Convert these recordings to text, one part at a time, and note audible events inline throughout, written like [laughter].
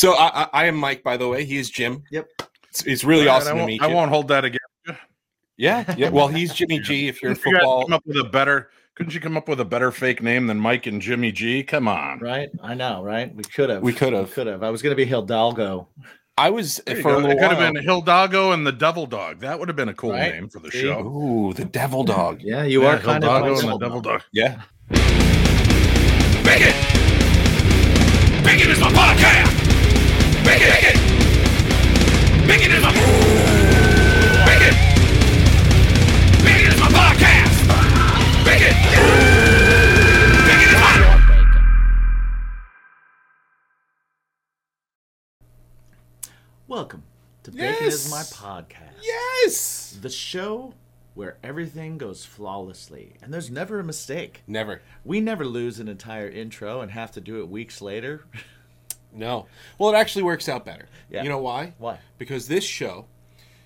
So I, I, I am Mike, by the way. He is Jim. Yep. It's, it's really All right, awesome to won't, meet I won't hold that against you. Yeah, yeah. Well, [laughs] he's Jimmy G. If you're in Couldn't you football, come up with a better? Couldn't you come up with a better fake name than Mike and Jimmy G? Come on. Right? I know, right? We could have. We could have. Could have. I was going to be Hidalgo. I was There for a little It could have been Hildoggo and the Devil Dog. That would have been a cool Right? name for the See? show. Ooh, the Devil Dog. Yeah, you Yeah, are kind Hildoggo of and the Devil Dog. Yeah. Bacon! Bacon is my podcast! Welcome to Bacon is My Podcast. Yes. The show where everything goes flawlessly and there's never a mistake. Never. We never lose an entire intro and have to do it weeks later. [laughs] No. Well, it actually works out better. Yeah. You know why? Why? Because this show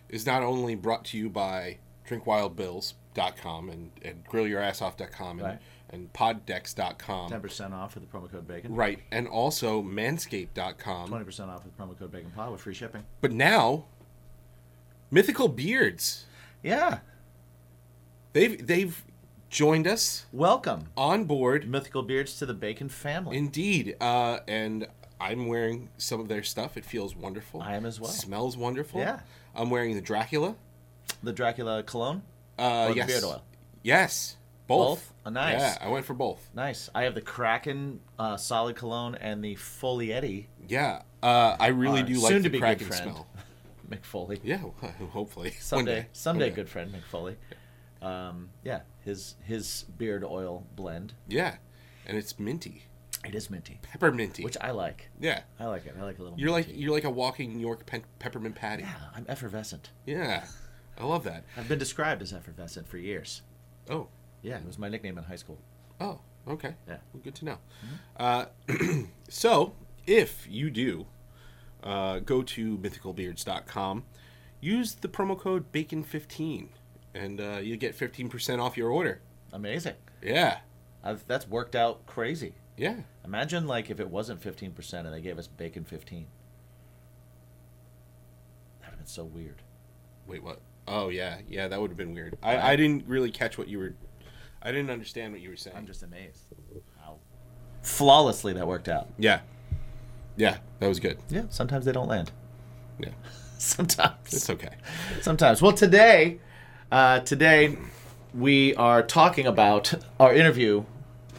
is not only brought to you by drinkwildbills.com and, and grillyourassoff.com and, Right. and poddex.com. 10% off with the promo code BACON. Right. And also manscaped.com. 20% off with promo code BACONPOD with free shipping. But now, Mythical Beards. Yeah. They've they've joined us Welcome, on board. Mythical Beards, to the Bacon family. Indeed. Uh, and I'm wearing some of their stuff. It feels wonderful. I am as well. Smells wonderful. Yeah. I'm wearing the Dracula. the Dracula cologne? Uh, yes. beard oil? Yes. Both. Both? Oh, nice. Yeah, I went for both. Nice. I have the Kraken uh, solid cologne and the Folietti Yeah. Uh, I really do like soon the to be good Kraken friend. smell. [laughs] Mick Foley. Yeah, [laughs] hopefully. One Someday, day. someday, One day. good friend Mick Foley. Um, yeah, his his beard oil blend. Yeah. And it's minty. It is minty, Pepperminty. which I like. yeah. I like it. I like a little. You're like you're like a walking New York pe- peppermint patty. yeah, I'm effervescent. Yeah. I love that. I've been described as effervescent for years. Oh. Yeah, it was my nickname in high school. Oh, okay. Yeah. Well, good to know. Uh, [clears throat] so, if you do uh, go to mythicalbeards.com, use the promo code BACON15 and uh, you get 15% off your order. Amazing. Yeah. I've, that's worked out crazy. Yeah. Imagine like if it wasn't 15% and they gave us bacon 15. That would have been so weird. Wait, what? Oh, yeah. Yeah, that would have been weird. I, I didn't really catch what you were. I didn't understand what you were saying. I'm just amazed. How flawlessly that worked out. Yeah. Yeah, that was good. Yeah, sometimes they don't land. Yeah. [laughs] Sometimes. It's okay. Sometimes. Well, today, uh, today we are talking about our interview,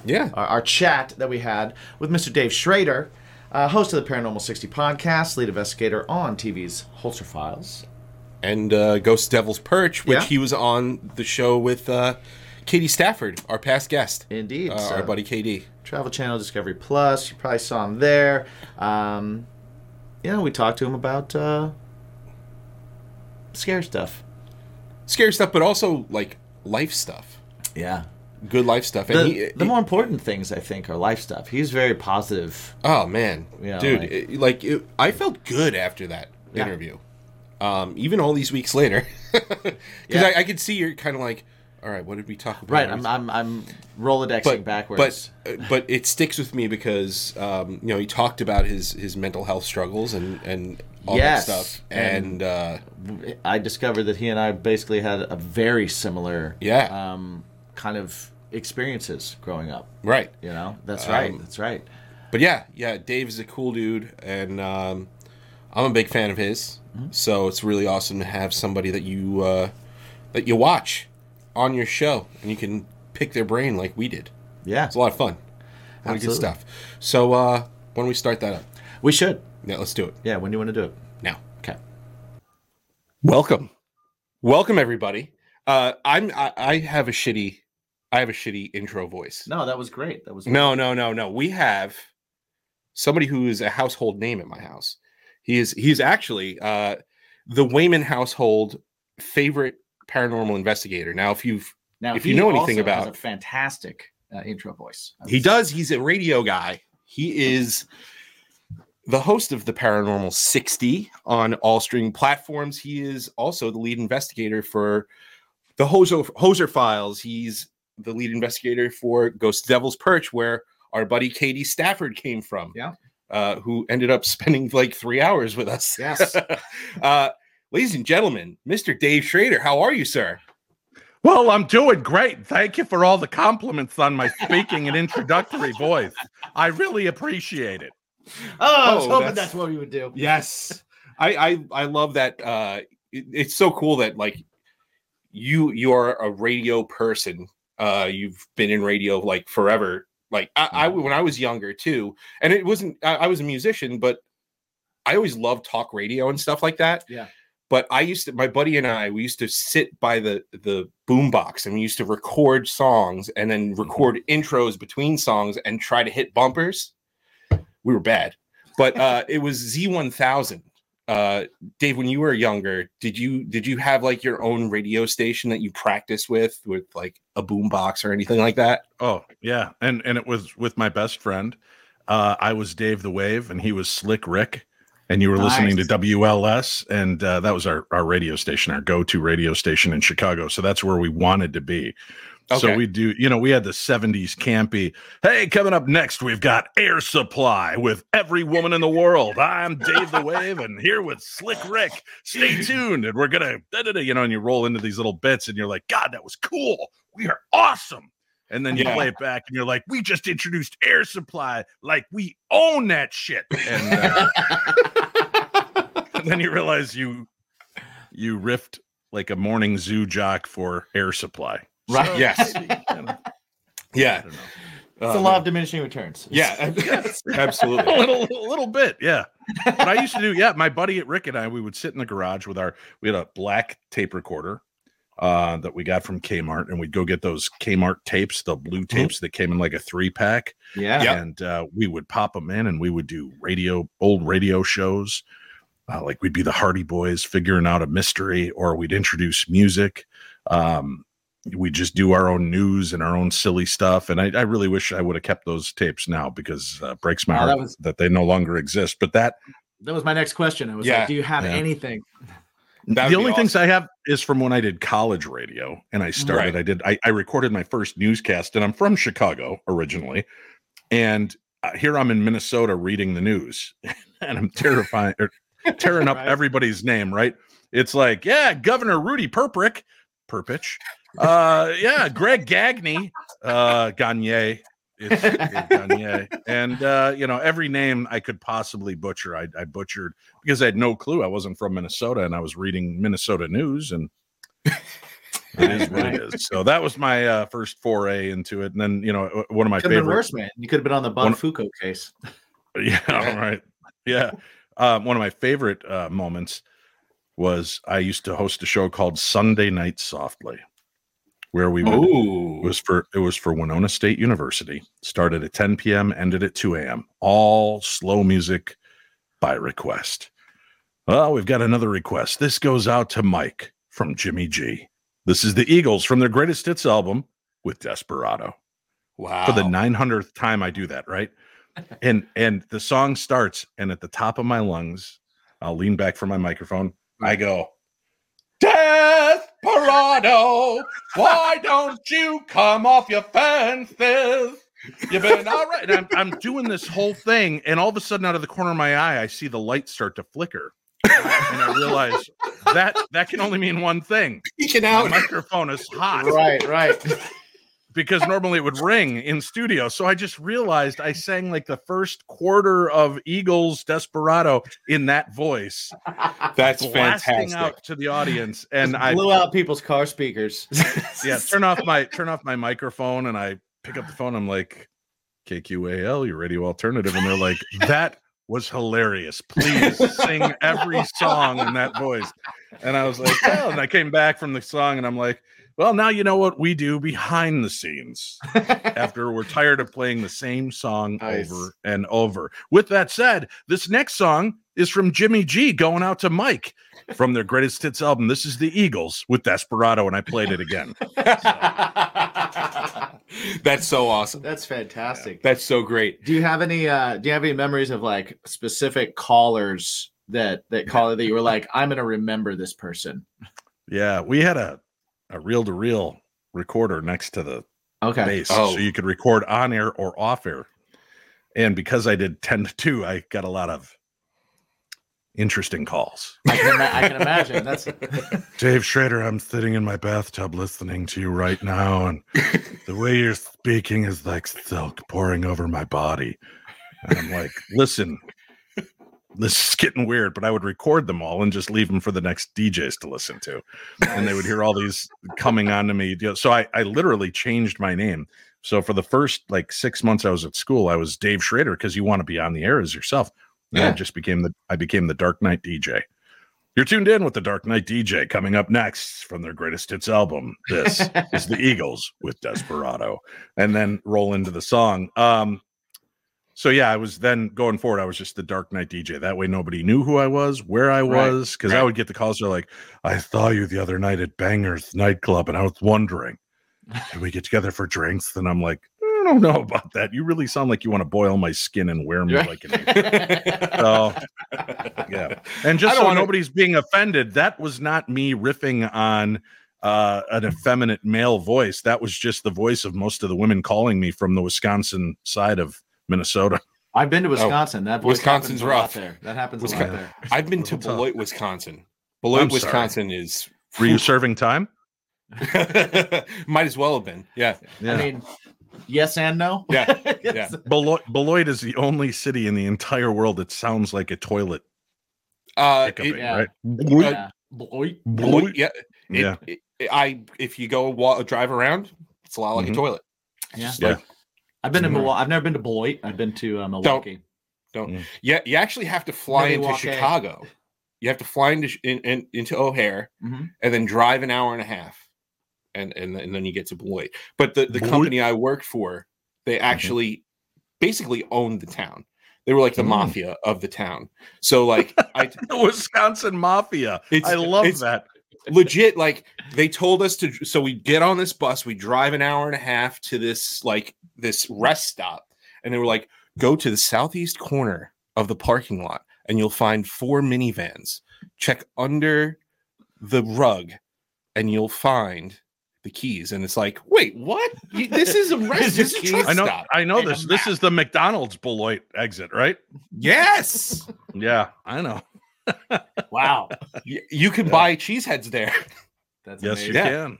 Yeah. our, our chat that we had with Mr. Dave Schrader, uh, host of the Paranormal 60 podcast, lead investigator on TV's Holzer Files. and uh, Ghost Devil's Perch, which Yeah. he was on the show with uh, Katie Stafford, our past guest. Indeed. Uh, so- our buddy KD. Travel Channel, Discovery Plus. You probably saw him there. Um, yeah, we talked to him about uh, scare stuff. Scary stuff, but also like life stuff, Yeah. Good life stuff. And The, he, the more important things, I think, are life stuff. He's very positive. oh man, Yeah, dude, like- it- like it, I felt good after that Yeah. interview. Um, even all these weeks later, [laughs] because Yeah. I, I could see you're kind of like, all right, what did we talk about? Right. I'm, I'm, I'm Rolodexing but backwards. But uh, but it sticks with me because um, you know he talked about his his mental health struggles and and all Yes, that stuff and- and, uh, I discovered that he and I basically had a very similar Yeah. um, kind of experiences growing up. right. You know, that's right. Um, That's right. But yeah, yeah, Dave is a cool dude, and um, I'm a big fan of his. Mm-hmm. So it's really awesome to have somebody that you uh, that you watch on your show, and you can pick their brain like we did. Yeah, It's a lot of fun, a lot of good stuff. So uh, why don't we start that up? we should. Yeah, let's do it Yeah, when do you want to do it? now. Okay. Welcome, welcome everybody. Uh, I'm I, I have a shitty, I have a shitty intro voice. No, that was great. That was No, no, no, no. We have somebody who is a household name at my house. He is he's actually uh the Wayman household favorite paranormal investigator. Now, if you've Now, if you know anything about- a fantastic uh, intro voice. He does, he's a radio guy. He is the host of the Paranormal 60 on all streaming platforms. He is also the lead investigator for the Hoser, Hoser Files. He's the lead investigator for Ghost Devil's Perch, where our buddy Katie Stafford came from. Yeah. uh, who ended up spending like three hours with us. Yes. [laughs] uh, ladies and gentlemen, Mr. Dave Schrader, how are you, sir? Well, I'm doing great. Thank you for all the compliments on my speaking and introductory voice. I really appreciate it. Oh, I was Oh, hoping that's- that's what we would do. Yes, I I, I love that. Uh, it- it's so cool that like you you are a radio person. Uh, you've been in radio like forever. Like I, I when I was younger too, and it wasn't. I, I was a musician, but I always loved talk radio and stuff like that. Yeah. But I used to, my buddy and I, we used to sit by the the boom box and we used to record songs and then record intros between songs and try to hit bumpers. We were bad, but uh, it was Z1000. Uh, Dave, when you were younger, did you did you have like your own radio station that you practice with, with like a boom box or anything like that? Oh, yeah. And and it was with my best friend. Uh, I was Dave the Wave and he was Slick Rick. And you were listening to WLS, and uh, that was our, our radio station, our go to radio station in Chicago. So that's where we wanted to be. So we do, you know, we had the 70s campy. Hey, coming up next, we've got Air Supply with Every Woman in the World. I'm Dave the Wave and here with Slick Rick. Stay tuned. And we're going to, you know, and you roll into these little bits and you're like, God, that was cool. We are awesome. And then you Yeah. play it back and you're like, we just introduced Air Supply. Like we own that shit. And, uh, and then you realize you, you riffed like a morning zoo jock for Air Supply. Right. So, Yes. [laughs] you know, I Yeah, don't know. It's the law of diminishing returns. Yeah, [laughs] [laughs] a absolutely. little, a little bit, yeah. But I used to do, yeah. My buddy at Rick and I, we would sit in the garage with our, we had a black tape recorder uh, that we got from Kmart, and we'd go get those Kmart tapes, the blue tapes that came in like a three pack, Yeah. Yep. and uh, we would pop them in, and we would do radio, old radio shows. Uh, like we'd be the Hardy Boys figuring out a mystery, or we'd introduce music. Um, we just do our own news and our own silly stuff. And I, I really wish I would have kept those tapes now because uh, breaks my Oh, heart that that, they no longer exist. But that That was my next question. I was Yeah. like, do you have Yeah. anything? That'd the be only things. I have is from when I did college radio and I started. Right. I did I, I recorded my first newscast, and I'm from Chicago originally, and uh, here I'm in Minnesota reading the news, [laughs] and I'm terrifying, or [laughs] tearing up Right. everybody's name. Right? It's like, yeah, Governor Rudy Perprick, Perpich, uh, yeah, Greg Gagne, uh, Gagne. It's, it's Gagne. And uh, you know, every name I could possibly butcher, I, I butchered because I had no clue. I wasn't from Minnesota and I was reading Minnesota news and [laughs] it is what it is. So that was my uh, first foray into it. And then, you know, one of my Could have been favorite worse, man. You could have been on the Foucault case. [laughs] Yeah, all [laughs] right. Yeah. Um, one of my favorite uh, moments was I used to host a show called Sunday Night Softly, where we would It was for it was for Winona State University. Started at 10 p.m., ended at 2 a.m. All slow music by request. Well, we've got another request. This goes out to Mike from Jimmy G. This is the Eagles from their greatest hits album with Desperado. wow. For the 900th time I do that, right? [laughs] And and the song starts and at the top of my lungs, I'll lean back from my microphone. I go, Desperado, why don't you come off your fences? You've been all right. And I'm, I'm doing this whole thing, and all of a sudden, out of the corner of my eye, I see the light start to flicker. and I realize that that can only mean one thing. Peeking My out. microphone is hot Right, right. Because normally it would ring in studio. So I just realized I sang like the first quarter of Eagles Desperado in that voice, [laughs] That's blasting fantastic. out to the audience. And Just I blew out people's car speakers. yeah, turn off my turn off my microphone and I pick up the phone. I'm like, KQAL, your radio alternative. And they're like, that was hilarious. Please sing every song in that voice. And I was like, well, and I came back from the song and I'm like, well, now you know what we do behind the scenes [laughs] after we're tired of playing the same song Nice. over and over. With that said, this next song is from Jimmy G going out to Mike from their greatest hits album. This is the Eagles with Desperado, and I played it again. [laughs] That's so awesome. That's fantastic. That's so great. Do you have any uh do you have any memories of like specific callers that that caller that you were like, I'm gonna remember this person? Yeah, we had a a reel to reel recorder next to the Okay. bass, Oh. so you could record on air or off air. and because I did ten to two, I got a lot of interesting calls. I can, ima- I can imagine. That's [laughs] Dave Schrader, I'm sitting in my bathtub listening to you right now, and the way you're speaking is like silk pouring over my body. And I'm like, listen, this is getting weird, but I would record them all and just leave them for the next DJs to listen to. And they would hear all these coming on to me. So I, I literally changed my name. So for the first like six months I was at school, I was Dave Schrader because you want to be on the air as yourself. And I just became the I became the Dark Knight DJ. You're tuned in with the Dark Knight DJ coming up next from their greatest hits album. This [laughs] is the Eagles with Desperado, and then roll into the song. Um, so yeah, I was then going forward. I was just the Dark Knight DJ. That way, nobody knew who I was, where I was, because I right. would get the calls. They're like, "I saw you the other night at Bangers nightclub, and I was wondering, can we get together for drinks?" And I'm like, "I don't know about that. You really sound like you want to boil my skin and wear me Right. like an." So yeah. And just so wanna- nobody's being offended, that was not me riffing on uh, an effeminate male voice. That was just the voice of most of the women calling me from the Wisconsin side of Minnesota. I've been to Wisconsin. that voice Wisconsin's happens a lot rough. there. That happens a lot there. I've been to Little tough. Beloit, Wisconsin. Beloit, I'm sorry. Wisconsin is Were you [laughs] serving time? [laughs] might as well have been. Yeah. I mean, yes and no. Yeah, [laughs] Yes. yeah. Beloit, Beloit is the only city in the entire world that sounds like a toilet Uh, hiccuping, it- yeah. right? Yeah. Boy. Beloit, yeah. it- Yeah. it- I if you go wa- drive around, it's a lot like Mhm. a toilet. Yeah. Just Yeah. Like- I've been to. Milwaukee. I've never been to Beloit. I've been to uh, Milwaukee. Don't yeah, you actually have to fly into Milwaukee. Chicago. You have to fly into in, in, into O'Hare Mhm. and then drive an hour and a half, and and, and then you get to Beloit. But the the Beloit? company I worked for, they actually basically owned the town. They were like the Mm. mafia of the town. So like I [laughs] The Wisconsin Mafia. It's- I love it's- that. legit like they told us to so we get on this bus we drive an hour and a half to this like this rest stop and they were like go to the southeast corner of the parking lot and you'll find four minivans check under the rug and you'll find the keys and it's like wait what You- this is a [laughs] rest this is a truck I know. stop I know And this. This is the McDonald's Beloit exit, right? yes [laughs] Yeah, I know. [laughs] Wow. Y- you can Yeah. buy cheeseheads there That's Yes, you. Yeah. can.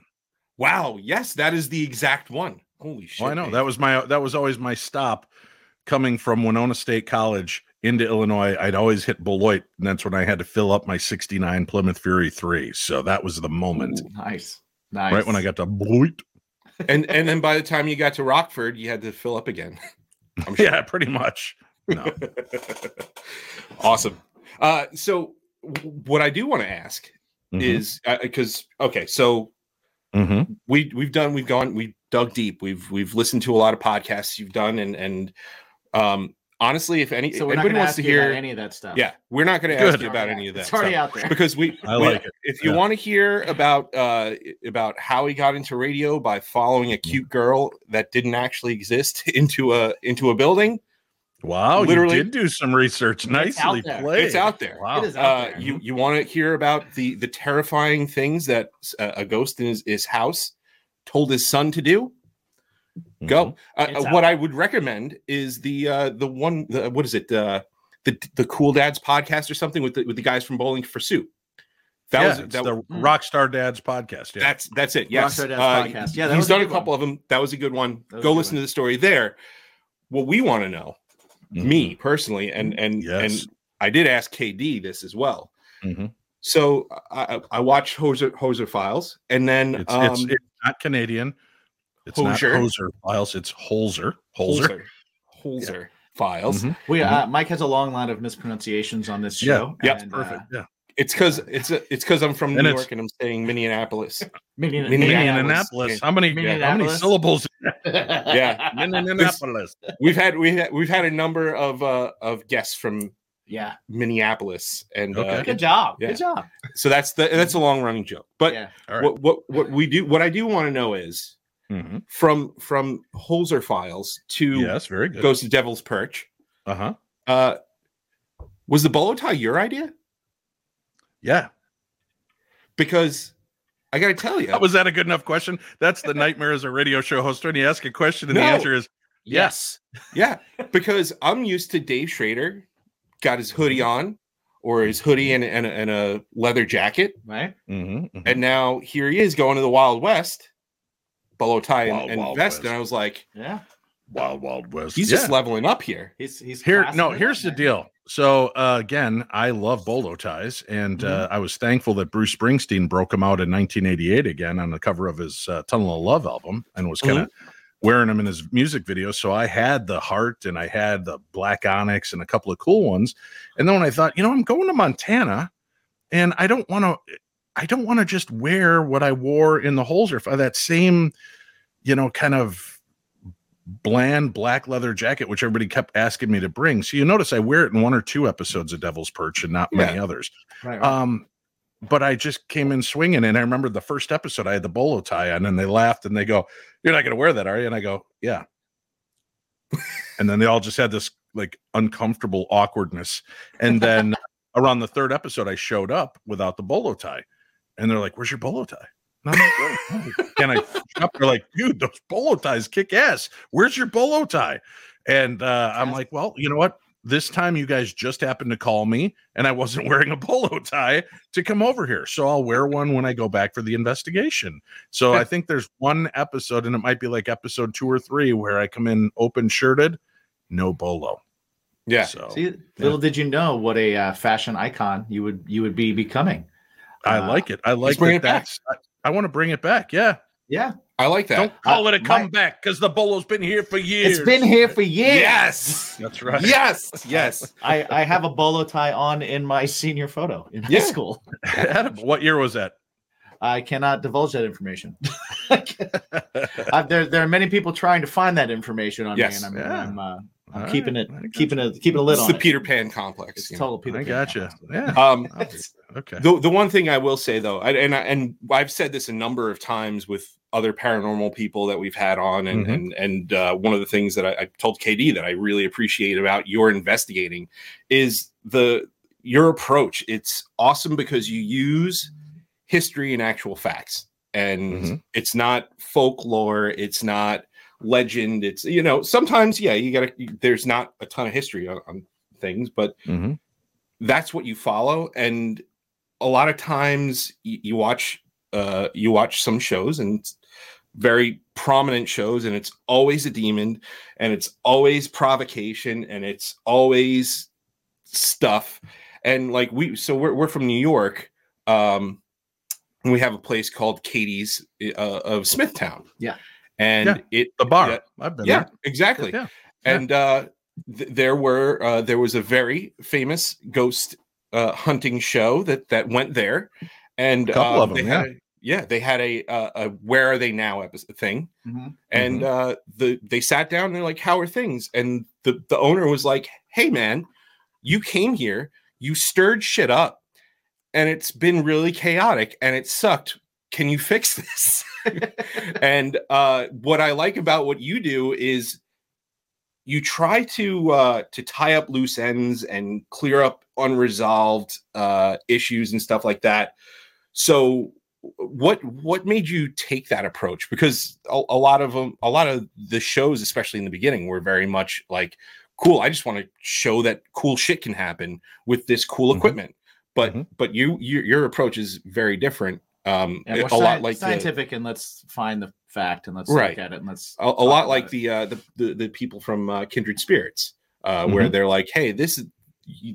wow yes that is the exact one holy shit Oh, I know man. that was my that was always my stop coming from Winona State College into Illinois. I'd always hit Beloit, and that's when I had to fill up my '69 Plymouth Fury three. So that was the moment, Ooh, nice. Nice. right when I got to Beloit. and and then by the time you got to Rockford, you had to fill up again. I'm [laughs] sure. Yeah, pretty much. No, [laughs] awesome. Uh, so what I do want to ask Mhm. is because okay, so Mhm. we we've done we've gone we dug deep. We've we've listened to a lot of podcasts you've done, and and um, honestly, if any So we're anybody going wants ask to you about hear, any of that stuff. yeah, we're not going to ask you about any of that. It's already stuff. out there. because we, I we- like it. if you Yeah. want to hear about uh about how he got into radio by following a cute girl that didn't actually exist [laughs] into a into a building wow, Literally- you did do some research. Nicely there. played. it's out there Wow. It is out uh, there. you you want to hear about the the terrifying things that uh, a ghost in his, his house told his son to do go uh, It's uh, what out i would recommend is the uh the one the, what is it uh the the cool dads podcast or something with the, with the guys from bowling for soup that yeah, was it's that, the Rockstar Dads podcast. Yeah. That's that's it. Yes, Rockstar Dads Uh, podcast. Yeah, that he's was a done a good couple of them. That was a good one. Go good listen one. to the story there. What we want to know, me Mm-hmm. personally, and and Yes. and I did ask KD this as well. Mhm. So I, I I watched Hoser Hoser Files, and then It's, um, it's it's not Canadian. It's Hoser. not Hoser Files. It's Holzer. Holzer. Holzer, Holzer Files. Mhm. We uh, Mike has a long line of mispronunciations on this Yeah. show. Yep. and, Perfect. Uh, Yeah. It's because it's a, it's because I'm from New And York and I'm saying Minneapolis. [laughs] Minneapolis. Minneapolis. Minneapolis. How many? How many syllables? [laughs] Yeah, Minneapolis. we've had we had we've had a number of uh of guests from yeah. Minneapolis, and Okay. uh, Good job. Yeah. Good job. so that's the that's a long running joke. But yeah. All right. what what what we do what I do want to know is Mhm. from from Holzer files to Yes, very good. goes to Devil's Perch. Uh huh. Uh, was the bolo tie your idea? Yeah. Because I got to tell you, Was that a good enough question? That's the nightmare as a radio show host when you ask a question and No. the answer is, Yes. Yeah, because I'm used to Dave Schrader got his hoodie on or his hoodie and, and, a- and a leather jacket. Right? Mm-hmm. And now here he is going to the Wild West, bolo tie and, Wild, and Wild vest. West. And I was like, Yeah. Wild Wild West. he's Yeah. just leveling up here. He's he's here no here's the man. deal so uh, again i love bolo ties and Mm-hmm. uh, i was thankful that bruce springsteen broke them out in 1988 again on the cover of his uh, tunnel of love album and was kind of Mm-hmm. wearing them in his music videos so i had the heart and i had the black onyx and a couple of cool ones and then when i thought you know i'm going to montana and i don't want to i don't want to just wear what i wore in the holzer for that same you know kind of bland black leather jacket, which everybody kept asking me to bring. So you notice I wear it in one or two episodes of Devil's Perch and not many Yeah. others. Right, right. Um, but I just came in swinging, and I remember the first episode I had the bolo tie on, and they laughed and they go, "You're not going to wear that, are you?" And I go, "Yeah." [laughs] and then they all just had this like uncomfortable awkwardness, and then [laughs] around the third episode, I showed up without the bolo tie, and they're like, "Where's your bolo tie?" And I'm like, "Oh, oh." I [laughs] up, they're like, dude, those bolo ties kick ass. Where's your bolo tie? And uh, I'm like, well, you know what? This time you guys just happened to call me, and I wasn't [laughs] wearing a bolo tie to come over here. So I'll wear one when I go back for the investigation. So I think there's one episode, and it might be like episode two or three, where I come in open shirted, no bolo. Yeah. So See, little did you know what a uh, fashion icon you would you would be becoming. I Uh, like it. I like that it that's I, I want to bring it back. Yeah. Yeah, I like that. Don't call Uh, it a comeback because the bolo's been here for years. it's been here for years. Yes. [laughs] That's right. Yes. Yes. I, I have a bolo tie on in my senior photo in high school. what year was that? I cannot divulge that information. [laughs] there, there are many people trying to find that information on Yes. me, and I'm, Yeah. I'm, uh, I'm All keeping right. it, I got keeping it, keeping a lid It's on the it. Peter Pan complex. It's you know. total Peter I Pan gotcha. complex. Yeah. Um, Okay. the the one thing I will say though, I, and I, and I've said this a number of times with other paranormal people that we've had on, and Mhm. and and uh, one of the things that I, I told KD that I really appreciate about your investigating is the your approach. It's awesome because you use history and actual facts, and Mhm. it's not folklore. It's not legend. It's you know sometimes yeah you gotta there's not a ton of history on, on things, but Mhm. that's what you follow and a lot of times you, you watch uh you watch some shows and it's very prominent shows and it's always a demon and it's always provocation and it's always stuff and like we so we're, we're from new york um and we have a place called katie's uh, of smithtown Yeah. And Yeah, it The bar. yeah, I've been yeah there. exactly Yeah. and uh th- there were uh there was a very famous ghost uh hunting show that that went there and A couple uh, of 'em, they had a, yeah they had a, uh, a where are they now episode thing Mhm. and uh the they sat down and they're like how are things and the the owner was like hey man you came here you stirred shit up and it's been really chaotic and it sucked can you fix this? [laughs] And uh what i like about what you do is you try to uh to tie up loose ends and clear up unresolved uh issues and stuff like that. So what what made you take that approach? Because a, a lot of them a lot of the shows especially in the beginning were very much like cool i just want to show that cool shit can happen with this cool Mhm. equipment. But Mhm. but you your, your approach is very different um Yeah, a more lot sci- like the, scientific, and let's find the fact and let's Right. look at it and let's a, a lot like it. the uh the, the the people from uh, kindred spirits uh where Mhm. they're like hey this is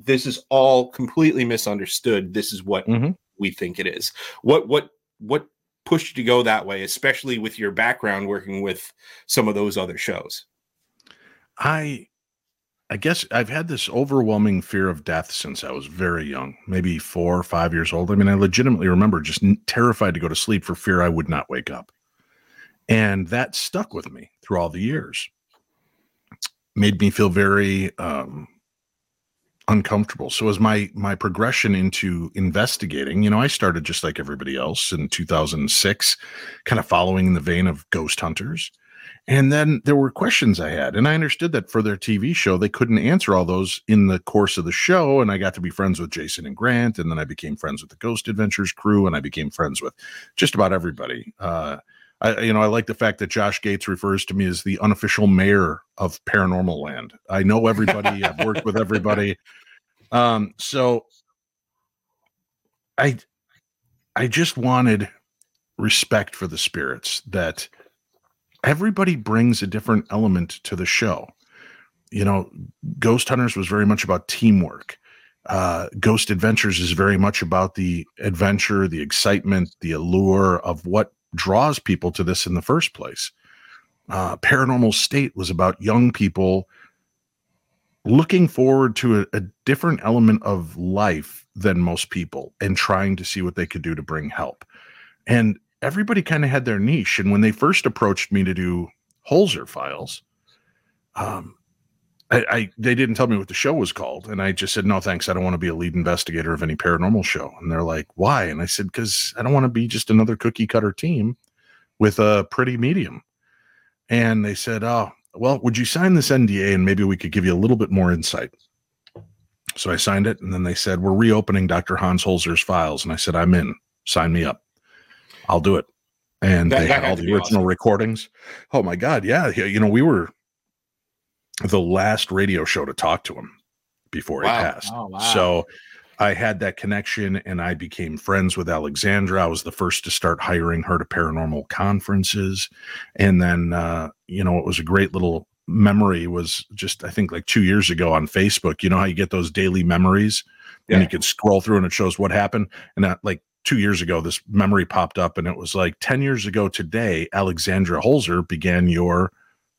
this is all completely misunderstood this is what Mhm. we think it is what what what pushed you to go that way especially with your background working with some of those other shows I I guess I've had this overwhelming fear of death since I was very young, maybe four or five years old. I mean, I legitimately remember just terrified to go to sleep for fear I would not wake up. And that stuck with me through all the years. Made me feel very um, uncomfortable. So as my my progression into investigating, you know, I started just like everybody else in 2006, kind of following in the vein of ghost hunters. And then there were questions I had, and I understood that for their TV show, they couldn't answer all those in the course of the show. And I got to be friends with Jason and Grant, and then I became friends with the Ghost Adventures crew, and I became friends with just about everybody. Uh, I, you know, I like the fact that Josh Gates refers to me as the unofficial mayor of paranormal land. I know everybody. [laughs] I've worked with everybody. Um, so I, I just wanted respect for the spirits that everybody brings a different element to the show. You know, Ghost Hunters was very much about teamwork. Uh, Ghost Adventures is very much about the adventure, the excitement, the allure of what draws people to this in the first place. Uh, Paranormal State was about young people looking forward to a, a different element of life than most people and trying to see what they could do to bring help. And everybody kind of had their niche. And when they first approached me to do Holzer files, um, I, I they didn't tell me what the show was called, and I just said no thanks. I don't want to be a lead investigator of any paranormal show. And they're like, why? And I said because I don't want to be just another cookie cutter team with a pretty medium. And they said, oh well, would you sign this NDA and maybe we could give you a little bit more insight? So I signed it, and then they said we're reopening Dr. Hans Holzer's files, and I said I'm in. Sign me up. I'll do it. And That- they that had had all the original awesome. recordings. Oh my God. Yeah. yeah, You know, we were the last radio show to talk to him before Wow. he passed. Oh, wow. So I had that connection and I became friends with Alexandra. I was the first to start hiring her to paranormal conferences. And then, uh, you know, it was a great little memory was just, I think like two years ago on Facebook. You know how you get those daily memories and you can scroll through and it shows what happened. And that like two years ago, this memory popped up and it was like 10 years ago today, Alexandra Holzer began your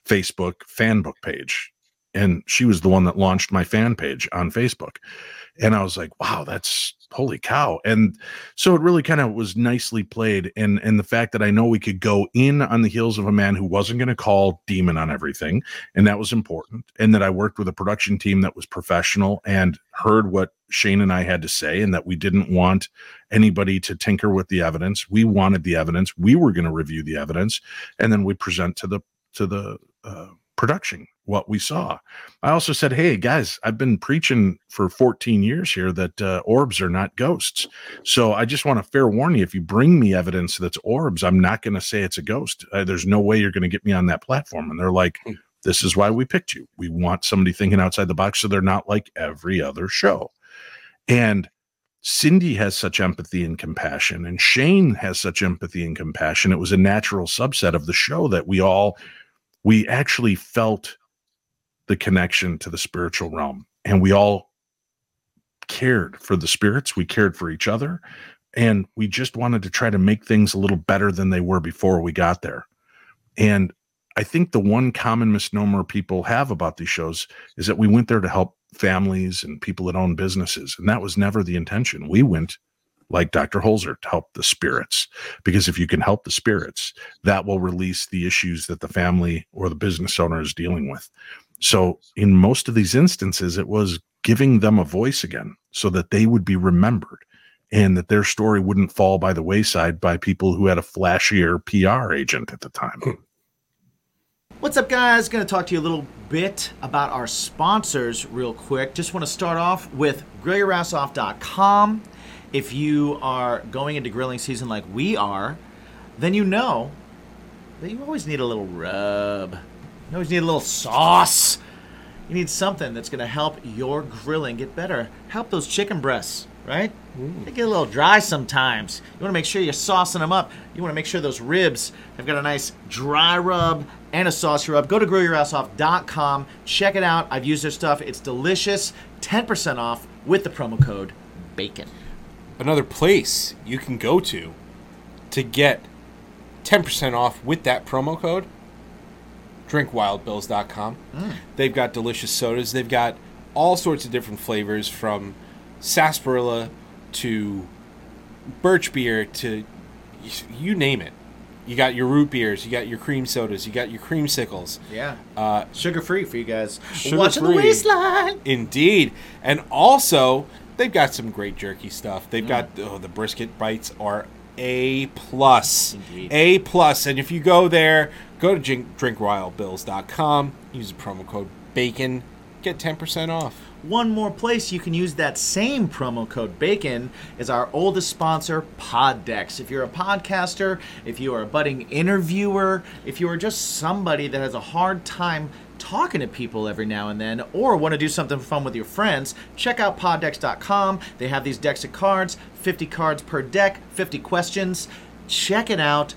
Facebook fan book page. And she was the one that launched my fan page on Facebook. And I was like, wow, that's holy cow. And so it really kind of was nicely played. And and the fact that I know we could go in on the heels of a man who wasn't going to call demon on everything. And that was important. And that I worked with a production team that was professional and heard what Shane and I had to say, and that we didn't want anybody to tinker with the evidence. We wanted the evidence. We were going to review the evidence, and then we present to the to the uh, production what we saw. I also said, "Hey guys, I've been preaching for 14 years here that uh, orbs are not ghosts. So I just want to fair warn you: if you bring me evidence that's orbs, I'm not going to say it's a ghost. Uh, there's no way you're going to get me on that platform." And they're like. Hmm. This is why we picked you. We want somebody thinking outside the box so they're not like every other show. And Cindy has such empathy and compassion, and Shane has such empathy and compassion. It was a natural subset of the show that we all, we actually felt the connection to the spiritual realm, and we all cared for the spirits. We cared for each other, and we just wanted to try to make things a little better than they were before we got there. And I think the one common misnomer people have about these shows is that we went there to help families and people that own businesses. And that was never the intention. We went like Dr. Holzer to help the spirits. Because if you can help the spirits, that will release the issues that the family or the business owner is dealing with. So, in most of these instances, it was giving them a voice again so that they would be remembered and that their story wouldn't fall by the wayside by people who had a flashier PR agent at the time. Hmm. What's up, guys? Going to talk to you a little bit about our sponsors real quick. Just want to start off with grillyourassoff.com. If you are going into grilling season like we are, then you know that you always need a little rub. You always need a little sauce. You need something that's going to help your grilling get better. Help those chicken breasts, right? They get a little dry sometimes. You want to make sure you're saucing them up. You want to make sure those ribs have got a nice dry rub and a saucy rub. Go to grillyourassoff.com. Check it out. I've used their stuff. It's delicious. 10% off with the promo code BACON. Another place you can go to to get 10% off with that promo code drinkwildbills.com. They've got delicious sodas. They've got all sorts of different flavors from sarsaparilla to birch beer to you name it. You got your root beers, you got your cream sodas, you got your creamsicles. Yeah. Uh, Sugar free for you guys. Sugar Watching the free. waistline. Indeed. And also, they've got some great jerky stuff. They've got mm. oh, the brisket bites are A plus. Indeed. A plus. And if you go there, go to drink, drinkwildbills.com, use the promo code BACON get 10% off. One more place you can use that same promo code BACON is our oldest sponsor, Poddex. If you're a podcaster, if you are a budding interviewer, if you are just somebody that has a hard time talking to people every now and then, or want to do something fun with your friends, check out poddex.com. They have these decks of cards, 50 cards per deck, 50 questions. Check it out.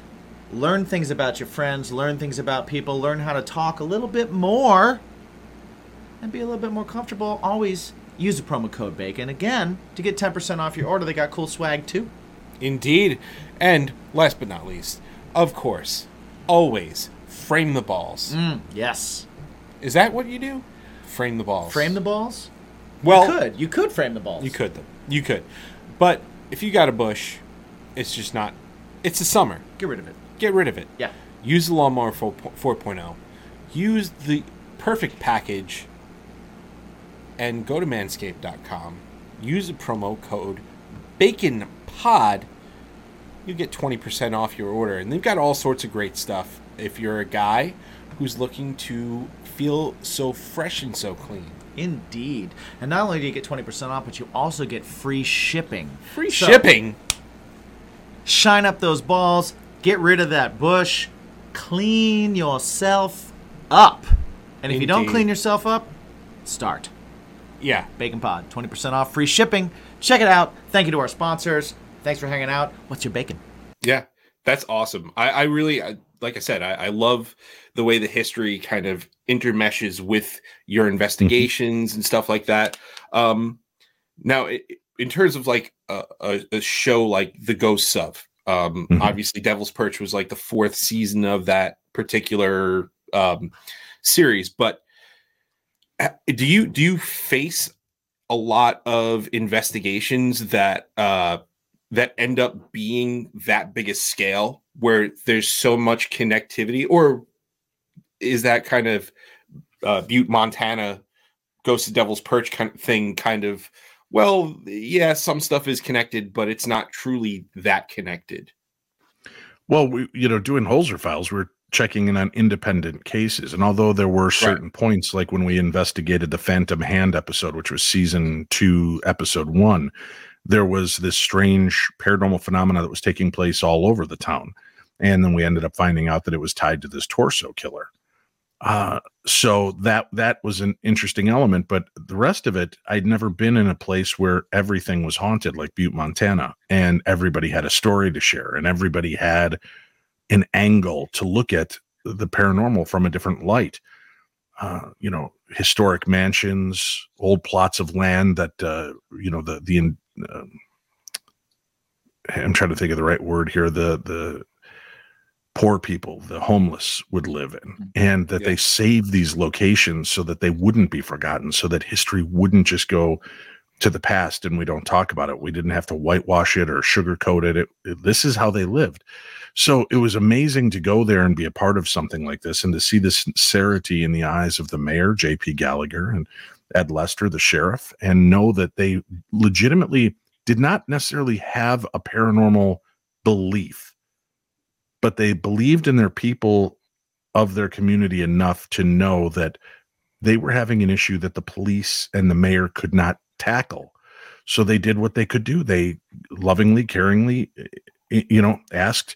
Learn things about your friends, learn things about people, learn how to talk a little bit more and be a little bit more comfortable, always use the promo code BACON. Again, to get 10% off your order, they got cool swag too. Indeed. And last but not least, of course, always frame the balls. Mm, yes. Is that what you do? Frame the balls. Frame the balls? well, you could. You could frame the balls. You could though. You could. But if you got a bush, it's just not. It's the summer. Get rid of it. Get rid of it. Yeah. Use the lawnmower 4 4.0. Use the perfect package and go to manscaped.com. Use the promo code BACONPOD. You get 20% off your order. And they've got all sorts of great stuff. If you're a guy who's looking to feel so fresh and so clean. Indeed. And not only do you get 20% off, but you also get free shipping. Free So, shipping. Shine up those balls, get rid of that bush, clean yourself up. And if you don't clean yourself up, start. Yeah. Bacon Pod, 20% off, free shipping. Check it out. Thank you to our sponsors. Thanks for hanging out. What's your bacon? Yeah, that's awesome. I, I really, I, like I said, I, I love the way the history kind of intermeshes with your investigations and stuff like that. Um, now, i in terms of like a, a, a show like The Ghosts of, um, Mhm. obviously Devil's Perch was like the fourth season of that particular um, series. But do you do you face a lot of investigations that uh, that end up being that big a scale where there's so much connectivity or is that kind of uh, butte montana ghost of devil's perch kind of thing kind of well yeah some stuff is connected but it's not truly that connected Well, we, you know, doing Holzer files, we're checking in on independent cases. And although there were certain points, like when we investigated the Phantom Hand episode, which was season two, episode one, there was this strange paranormal phenomena that was taking place all over the town. And then we ended up finding out that it was tied to this torso killer. Uh, so that that was an interesting element, but the rest of it, I'd never been in a place where everything was haunted like Butte, Montana, and everybody had a story to share, and everybody had an angle to look at the paranormal from a different light. Uh, you know, historic mansions, old plots of land that uh, you know the the um, I'm trying to think of the right word here. The the poor people, the homeless would live in, mm-hmm. and that Yeah. they saved these locations so that they wouldn't be forgotten, so that history wouldn't just go to the past and we don't talk about it. We didn't have to whitewash it or sugarcoat it. it, it this is how they lived. So it was amazing to go there and be a part of something like this and to see the sincerity in the eyes of the mayor, JP Gallagher, and Ed Lester, the sheriff, and know that they legitimately did not necessarily have a paranormal belief, but they believed in their people of their community enough to know that they were having an issue that the police and the mayor could not tackle. So they did what they could do. They lovingly, caringly, eh, you know, asked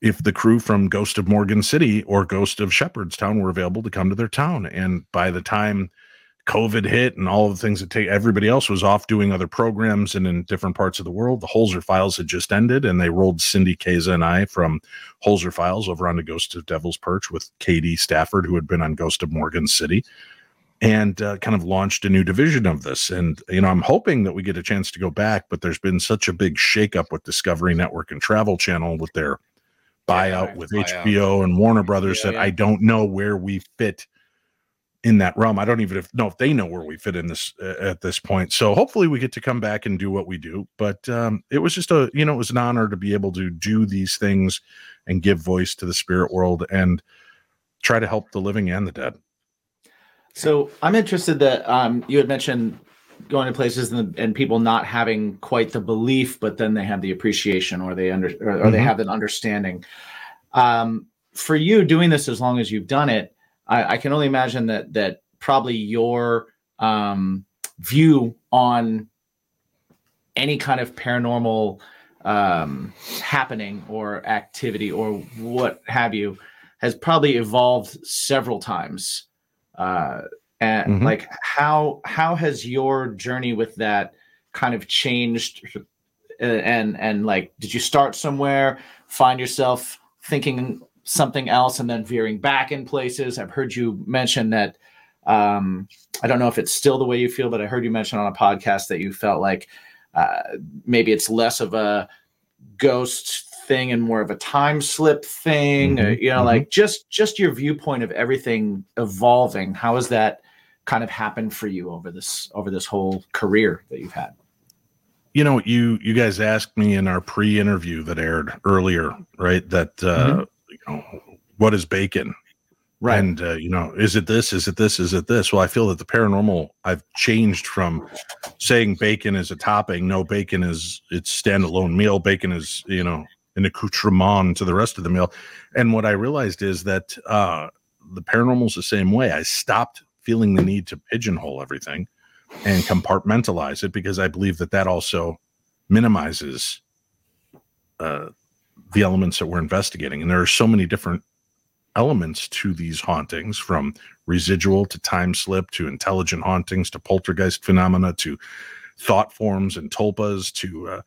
if the crew from Ghost of Morgan City or Ghost of Shepherdstown were available to come to their town. And by the time COVID hit and all of the things that take everybody else was off doing other programs and in different parts of the world. The Holzer Files had just ended, and they rolled Cindy Kaza and I from Holzer Files over onto Ghost of Devil's Perch with Katie Stafford, who had been on Ghost of Morgan City, and uh, kind of launched a new division of this. And you know, I'm hoping that we get a chance to go back, but there's been such a big shakeup with Discovery Network and Travel Channel with their buyout Yeah, with buyout. HBO and Warner Brothers Yeah, that yeah. I don't know where we fit in that realm. I don't even know if they know where we fit in this uh, at this point. So hopefully we get to come back and do what we do. But um, it was just a you know it was an honor to be able to do these things and give voice to the spirit world and try to help the living and the dead. So I'm interested that um, you had mentioned going to places and, and people not having quite the belief, but then they have the appreciation or they under or, or they Mhm. have an understanding. Um, for you doing this as long as you've done it, I, I can only imagine that that probably your um, view on any kind of paranormal um, happening or activity or what have you has probably evolved several times. Uh, and Mhm. like how how has your journey with that kind of changed? And and like, did you start somewhere, find yourself thinking something else, and then veering back in places? I've heard you mention that. Um, I don't know if it's still the way you feel, but I heard you mention on a podcast that you felt like uh, maybe it's less of a ghost thing and more of a time slip thing. or, Mhm, you know, mhm. like just just your viewpoint of everything evolving. How has that kind of happened for you over this over this whole career that you've had? you know you you guys asked me in our pre-interview that aired earlier right that uh you know what is bacon? Right. and uh, you know is it this? Is it this? Is it this? Well i feel that the paranormal i've changed from saying bacon is a topping no bacon is it's standalone meal bacon is you know an accoutrement to the rest of the meal. And what i realized is that uh the paranormal's the same way. I stopped feeling the need to pigeonhole everything and compartmentalize it because i believe that that also minimizes uh the elements that we're investigating. And there are so many different elements to these hauntings from residual to time slip to intelligent hauntings to poltergeist phenomena to thought forms and tulpas to uh,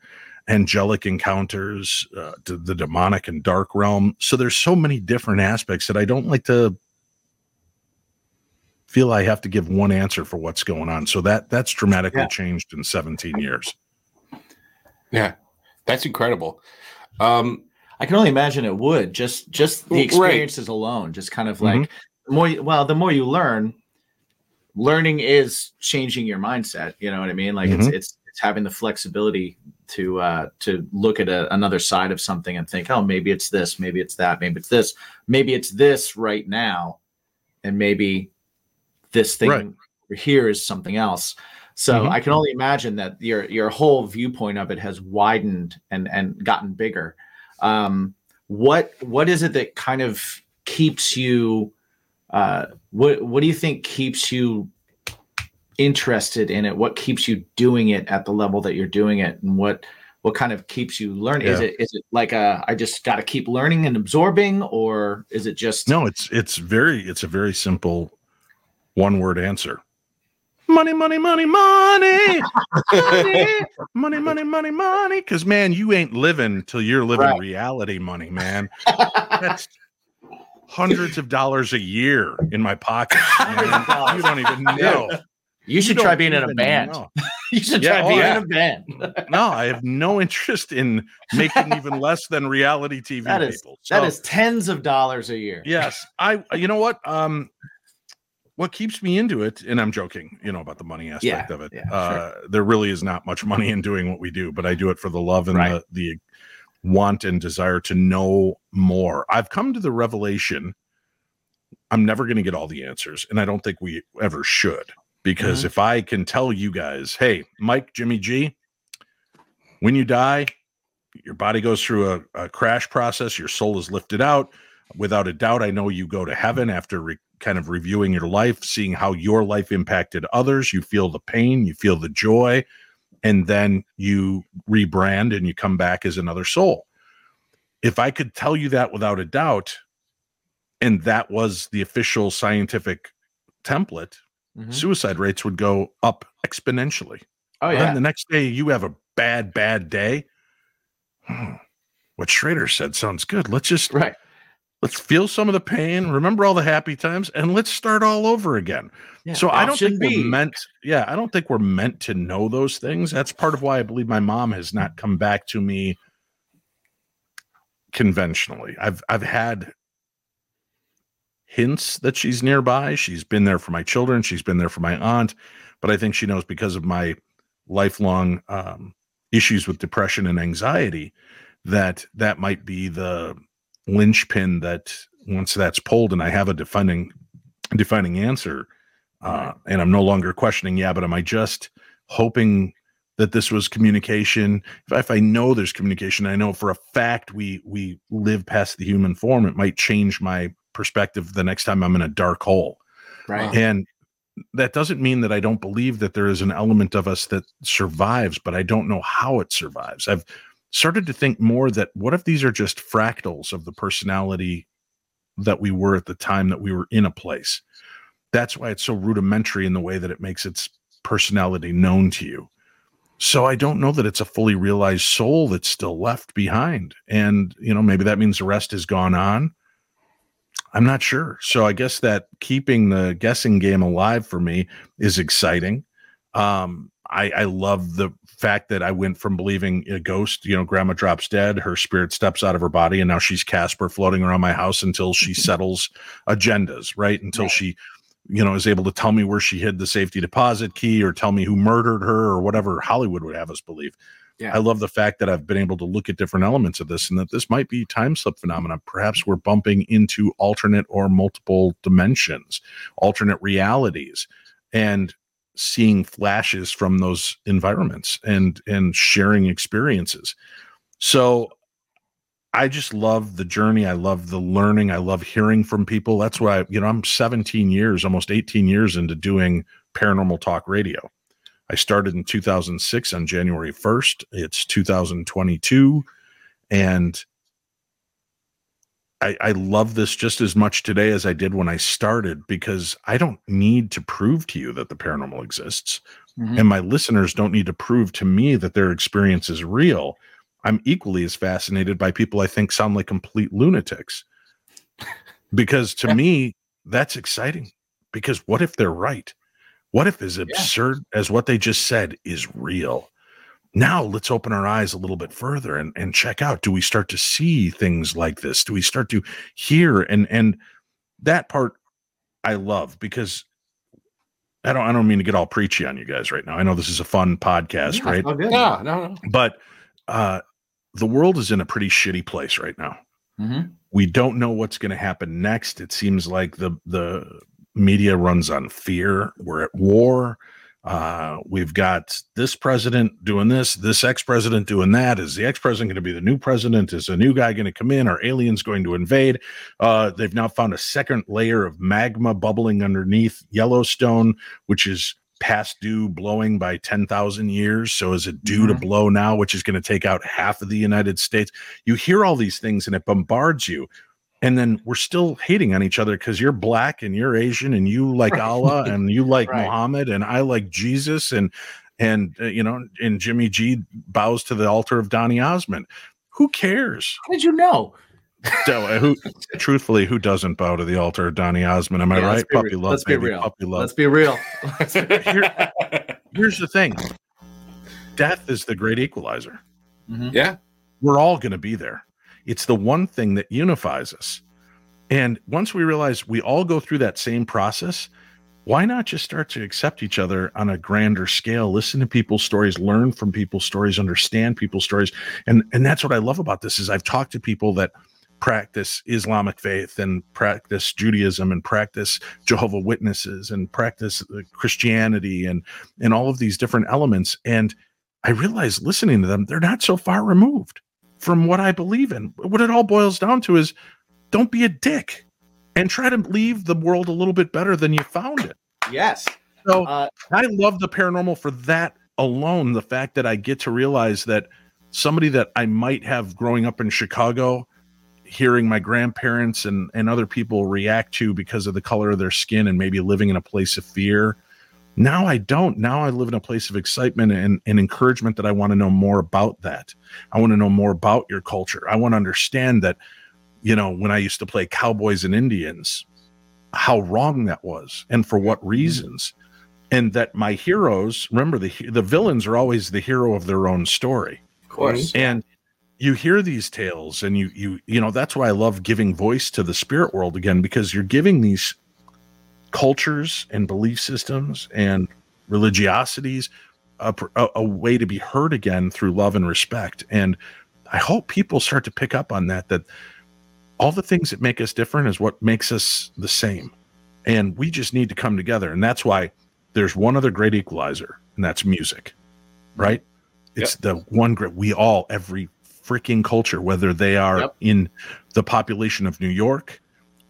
angelic encounters uh, to the demonic and dark realm. So there's so many different aspects that i don't like to feel i have to give one answer for what's going on. So that that's dramatically Yeah. changed in 17 years. Yeah, that's incredible. Um, I can only imagine it would just just the Right. experiences alone, just kind of like the more you, well, the more you learn, learning is changing your mindset. You know what I mean? Like it's it's it's having the flexibility to uh to look at a, another side of something and think, oh, maybe it's this, maybe it's that, maybe it's this, maybe it's this right now, and maybe this thing Right. here is something else. So Mhm. I can only imagine that your your whole viewpoint of it has widened and and gotten bigger. Um, what what is it that kind of keeps you? Uh, what what do you think keeps you interested in it? What keeps you doing it at the level that you're doing it, and what what kind of keeps you learning? Is it is it like a I just got to keep learning and absorbing, or is it just No, it's it's very it's a very simple one word answer. Money, money, money, money, money, [laughs] money, money, money, money. Because man, you ain't living till you're living Right. reality money, man. [laughs] That's hundreds of dollars a year in my pocket. [laughs] man. You don't even know. You should You try being in a band. know. You should Yeah, try oh, being yeah. in a band. No, I have no interest in making even less than reality TV That is people. that So- is tens of dollars a year. yes i you know what um what keeps me into it and i'm joking you know about the money aspect Yeah, of it yeah, uh there really is not much money in doing what we do but i do it for the love and Right. the the want and desire to know more i've come to the revelation i'm never going to get all the answers and i don't think we ever should because Mm-hmm. if i can tell you guys hey mike jimmy g when you die your body goes through a, a crash process your soul is lifted out without a doubt i know you go to heaven after re- kind of reviewing your life seeing how your life impacted others you feel the pain you feel the joy and then you rebrand and you come back as another soul if i could tell you that without a doubt and that was the official scientific template Mhm. suicide rates would go up exponentially Oh yeah. the next day you have a bad, bad day. Hmm, What Schrader said sounds good. Let's just Right. Let's feel some of the pain, remember all the happy times, and let's start all over again. Yeah. so I don't think B. we're meant, yeah, I don't think we're meant to know those things. That's part of why I believe my mom has not come back to me conventionally. I've I've had hints that she's nearby. She's been there for my children. She's been there for my aunt, but I think she knows because of my lifelong um, issues with depression and anxiety that that might be the linchpin that once that's pulled and I have a defining defining answer, uh, and I'm no longer questioning. Yeah, but am I just hoping? that this was communication if, if i know there's communication i know for a fact we we live past the human form it might change my perspective the next time i'm in a dark hole Right. and that doesn't mean that I don't believe that there is an element of us that survives, but I don't know how it survives. I've started to think more that what if these are just fractals of the personality that we were at the time that we were in a place? That's why it's so rudimentary in the way that it makes its personality known to you. So I don't know that it's a fully realized soul that's still left behind. And, you know, maybe that means the rest has gone on. I'm not sure. So I guess that keeping the guessing game alive for me is exciting. Um, I, I love the fact that I went from believing a ghost, you know, grandma drops dead, her spirit steps out of her body, and now she's Casper floating around my house until she [laughs] settles agendas, right? Until Right. she, you know, is able to tell me where she hid the safety deposit key or tell me who murdered her or whatever Hollywood would have us believe. Yeah. I love the fact that I've been able to look at different elements of this and that this might be time slip phenomena. Perhaps we're bumping into alternate or multiple dimensions, alternate realities, and seeing flashes from those environments and and sharing experiences. So I just love the journey. I love the learning. I love hearing from people. That's why, you know, I'm 17 years, almost 18 years into doing paranormal talk radio. I started in 2006 on January 1st. It's 2022. And I, I love this just as much today as I did when I started because I don't need to prove to you that the paranormal exists. Mhm. And my listeners don't need to prove to me that their experience is real. I'm equally as fascinated by people I think sound like complete lunatics. Because to [laughs] me, that's exciting. Because what if they're right? What if as absurd as what they just said is real? Now let's open our eyes a little bit further and, and check out. Do we start to see things like this? Do we start to hear and and that part I love because I don't I don't mean to get all preachy on you guys right now. I know this is a fun podcast, Yeah, right? good. No, no, no. But uh the world is in a pretty shitty place right now Mhm. we don't know what's going to happen next it seems like the the media runs on fear we're at war uh we've got this president doing this this ex-president doing that. Is the ex-president going to be the new president? Is a new guy going to come in? Are aliens going to invade? Uh they've now found a second layer of magma bubbling underneath yellowstone which is past due blowing by 10,000 years. So is it due to Mhm. blow now which is going to take out half of the united states? You hear all these things and it bombards you and then we're still hating on each other because you're black and you're asian and you like allah [laughs] and you like Right. muhammad and i like jesus and and uh, you know and jimmy g bows to the altar of donny osmond who cares How did you know? so, uh, who truthfully who doesn't bow to the altar of donny osmond am i Yeah, right puppy real. love Let's be real. puppy love Let's be real. here's the thing death is the great equalizer Mhm. Yeah. we're all going to be there. It's the one thing that unifies us. And once we realize we all go through that same process, why not just start to accept each other on a grander scale, listen to people's stories, learn from people's stories, understand people's stories. And and that's what I love about this is I've talked to people that practice Islamic faith and practice Judaism and practice Jehovah Witnesses and practice uh, Christianity and and all of these different elements and I realize listening to them, they're not so far removed from what I believe in. What it all boils down to is don't be a dick and try to leave the world a little bit better than you found it. Yes. So Uh, I love the paranormal for that alone. The fact that I get to realize that somebody that I might have growing up in Chicago, hearing my grandparents and, and other people react to because of the color of their skin and maybe living in a place of fear. Now I don't. Now I live in a place of excitement and, and encouragement that I want to know more about that. I want to know more about your culture. I want to understand that, you know, when I used to play cowboys and Indians, how wrong that was and for what mm-hmm. reasons. And that my heroes, remember the the villains are always the hero of their own story of course. Mm-hmm. and you hear these tales and you you you know that's why i love giving voice to the spirit world again because you're giving these cultures and belief systems and religiosities a, a, a way to be heard again through love and respect. And i hope people start to pick up on that that all the things that make us different is what makes us the same. And we just need to come together. And that's why there's one other great equalizer and that's music right? It's the one great we all every freaking culture whether they are Yep. in the population of new york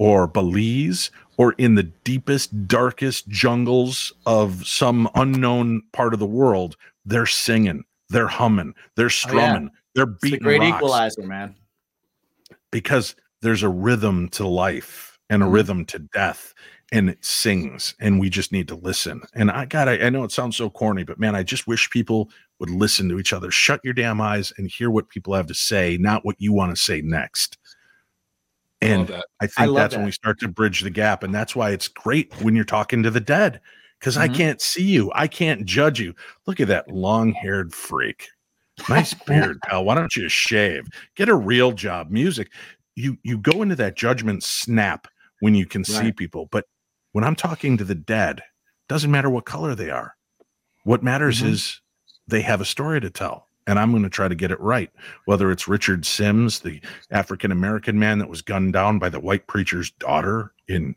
or Belize or in the deepest, darkest jungles of some unknown part of the world, they're singing, they're humming, they're strumming, they're It's the beating great rocks. equalizer, man. because there's a rhythm to life and a Mhm. rhythm to death and it sings and we just need to listen. And i got I, I know it sounds so corny but man i just wish people would listen to each other. Shut your damn eyes and hear what people have to say not what you want to say next and that. I think love that's when we start to bridge the gap. And that's why it's great when you're talking to the dead because I Mhm. can't see you. I can't judge you. Look at that long haired freak. Nice [laughs] beard, pal. Why don't you shave? Get a real job. Music. You you go into that judgment snap when you can see people. But when I'm talking to the dead, doesn't matter what color they are. What matters Mhm. is they have a story to tell. And I'm going to try to get it right. Whether it's Richard Sims, the African American man that was gunned down by the white preacher's daughter in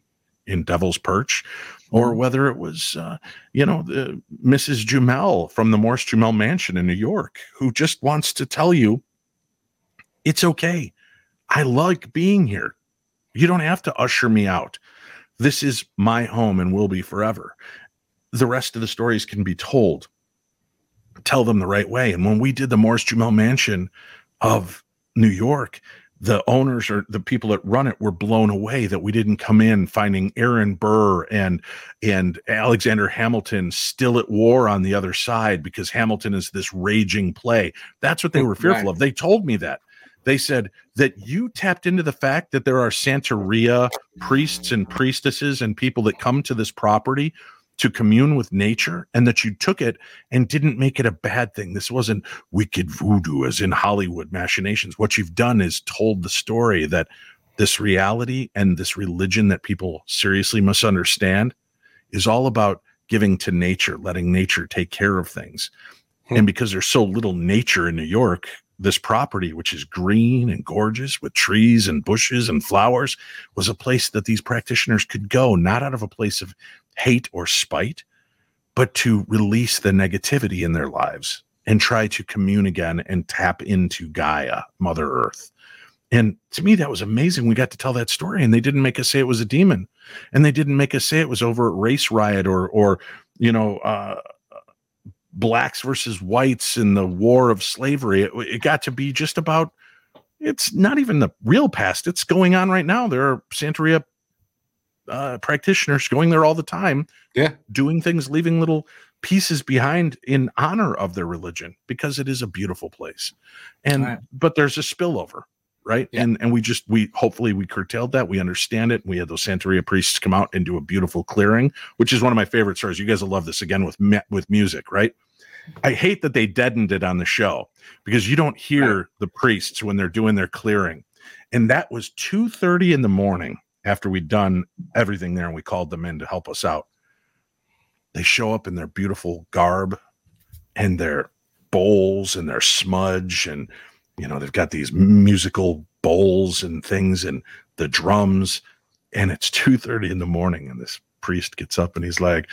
in Devil's Perch, or whether it was uh, you know the Mrs. Jumel from the Morris Jumel Mansion in New York, who just wants to tell you it's okay. I like being here. You don't have to usher me out. This is my home and will be forever. The rest of the stories can be told. Tell them the right way. And when we did the Morris Jumel Mansion of New York, the owners or the people that run it were blown away that we didn't come in finding Aaron Burr and and Alexander Hamilton still at war on the other side because Hamilton is this raging play. That's what they were fearful Right. of. They told me that. They said that you tapped into the fact that there are Santeria priests and priestesses and people that come to this property to commune with nature and that you took it and didn't make it a bad thing. This wasn't wicked voodoo as in Hollywood machinations. What you've done is told the story that this reality and this religion that people seriously misunderstand is all about giving to nature, letting nature take care of things. Hmm. And because there's so little nature in New York, this property, which is green and gorgeous with trees and bushes and flowers, was a place that these practitioners could go, not out of a place of hate or spite, but to release the negativity in their lives and try to commune again and tap into Gaia, Mother Earth. And to me, that was amazing. We got to tell that story, and they didn't make us say it was a demon, and they didn't make us say it was over race riot or, or you know, uh, blacks versus whites in the war of slavery. It, it got to be just about. It's not even the real past. It's going on right now. There are Santeria uh, practitioners going there all the time, Yeah. doing things, leaving little pieces behind in honor of their religion because it is a beautiful place. And Right. but there's a spillover, right? Yeah. And and we just we hopefully we curtailed that. We understand it. We had those Santeria priests come out and do a beautiful clearing, which is one of my favorite stories. You guys will love this again with me- with music, right? I hate that they deadened it on the show because you don't hear the priests when they're doing their clearing. And that was 2:30 in the morning after we'd done everything there and we called them in to help us out. They show up in their beautiful garb and their bowls and their smudge and you know they've got these musical bowls and things and the drums. And it's [laughs] 2:30 in the morning and this priest gets up and he's like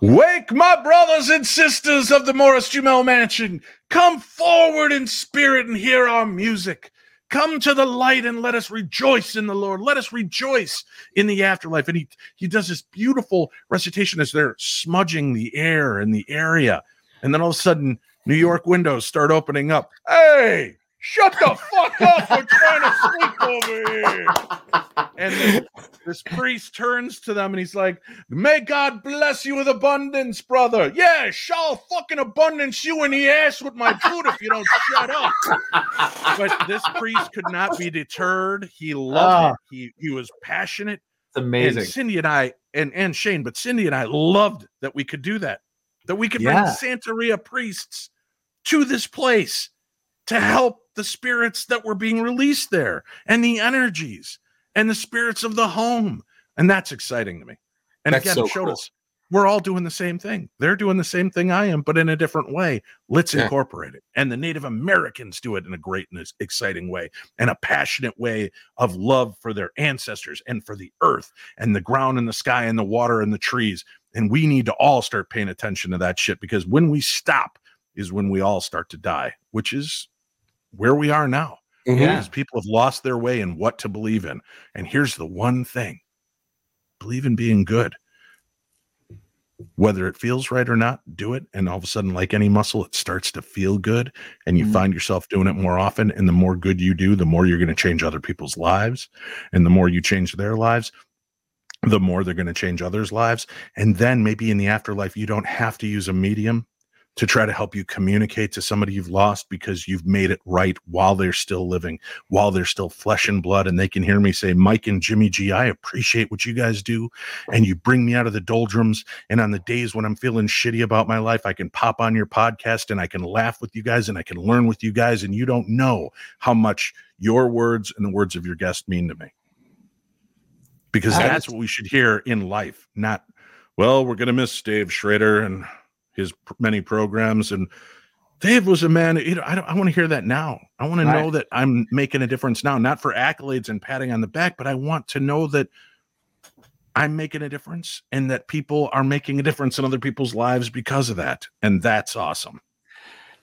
wake my brothers and sisters of the Morris Jumel mansion. Come forward in spirit and hear our music come to the light and let us rejoice in the Lord. Let us rejoice in the afterlife. And he he does this beautiful recitation as they're smudging the air in the area. And then all of a sudden New York windows start opening up. Hey shut the fuck up. We're trying to sleep over here. And this priest turns to them and he's like, May God bless you with abundance, brother. Yeah, shall fucking abundance you in the ass with my boot if you don't shut up. But this priest could not be deterred. He loved ah. it. He he was passionate. It's amazing. And Cindy and I and and Shane, but Cindy and I loved that we could do that. That we could Yeah. bring Santeria priests to this place to help the spirits that were being released there and the energies and the spirits of the home. And that's exciting to me. And That's again, so it showed cool. us we're all doing the same thing. They're doing the same thing I am, but in a different way. Let's Yeah. incorporate it. And the Native Americans do it in a great and exciting way and a passionate way of love for their ancestors and for the earth and the ground and the sky and the water and the trees. And we need to all start paying attention to that shit because when we stop is when we all start to die, which is where we are now. Mhm. Yeah. because people have lost their way in what to believe in. And here's the one thing believe in being good. Whether it feels right or not, do it. And all of a sudden, like any muscle, it starts to feel good. And you Mhm. find yourself doing it more often. And the more good you do, the more you're going to change other people's lives. And the more you change their lives, the more they're going to change others' lives. And then maybe in the afterlife, you don't have to use a medium to try to help you communicate to somebody you've lost because you've made it right while they're still living, while they're still flesh and blood. And they can hear me say, Mike and Jimmy G, I appreciate what you guys do. And you bring me out of the doldrums. And on the days when I'm feeling shitty about my life, I can pop on your podcast and I can laugh with you guys and I can learn with you guys. And you don't know how much your words and the words of your guest mean to me. Because that's what we should hear in life, not, well, we're going to miss Dave Schrader and his pr- many programs and Dave was a man. You know, I don't. I want to hear that now. I want to know that I'm making a difference now, not for accolades and patting on the back, but I want to know that I'm making a difference and that people are making a difference in other people's lives because of that. And that's awesome.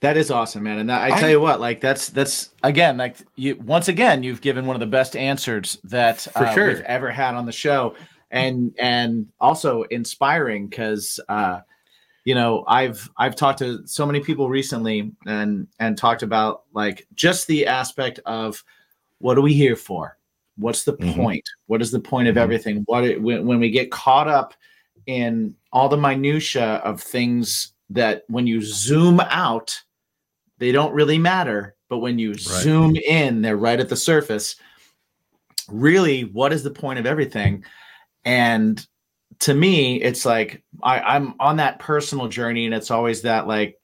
That is awesome, man. And that, I I- tell you what, like that's that's again, like you once again, you've given one of the best answers that For uh, sure. we've ever had on the show, and and also inspiring because uh, you know I've I've talked to so many people recently and and talked about like just the aspect of what are we here for? What's the Mhm. point? What is the point of Mhm. everything? What it, when, when we get caught up in all the minutia of things that when you zoom out they don't really matter but when you zoom in they're right at the surface really what is the point of everything and to me it's like I, i'm on that personal journey and it's always that like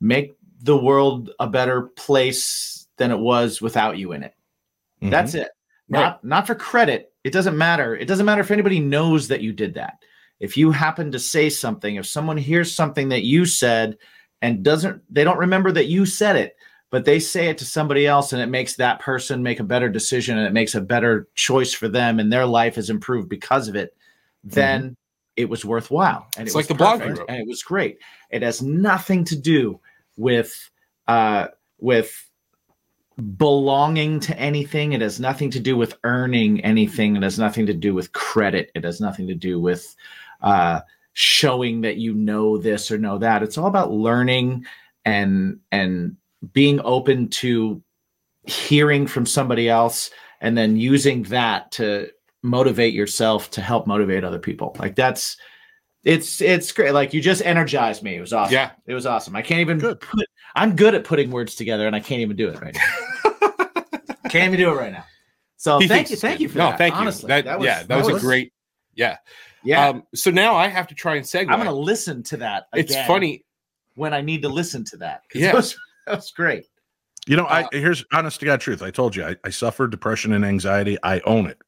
make the world a better place than it was without you in it. Mhm. that's it. Not not for credit. It doesn't matter. It doesn't matter if anybody knows that you did that. If you happen to say something if someone hears something that you said and doesn't they don't remember that you said it but they say it to somebody else and it makes that person make a better decision and it makes a better choice for them and their life is improved because of it then it was worthwhile and It's it like the blog wrote. and it was great. It has nothing to do with uh with belonging to anything. It has nothing to do with earning anything. It has nothing to do with credit. It has nothing to do with uh showing that you know this or know that. It's all about learning and and being open to hearing from somebody else and then using that to motivate yourself to help motivate other people like that's it's it's great like you just energized me it was awesome Yeah. it was awesome i can't even Good. put i'm good at putting words together and i can't even do it right now [laughs] can't even do it right now so He thank you thank good. you for no, that thank honestly you. That, yeah, that, was, a great. Yeah. yeah Um, so now I have to try and segue. i'm gonna listen to that it's funny. when i need to listen to that 'cause Yeah. that was, that was great You know, I Uh, here's honest to God truth. I told you I, I suffered depression and anxiety. I own it.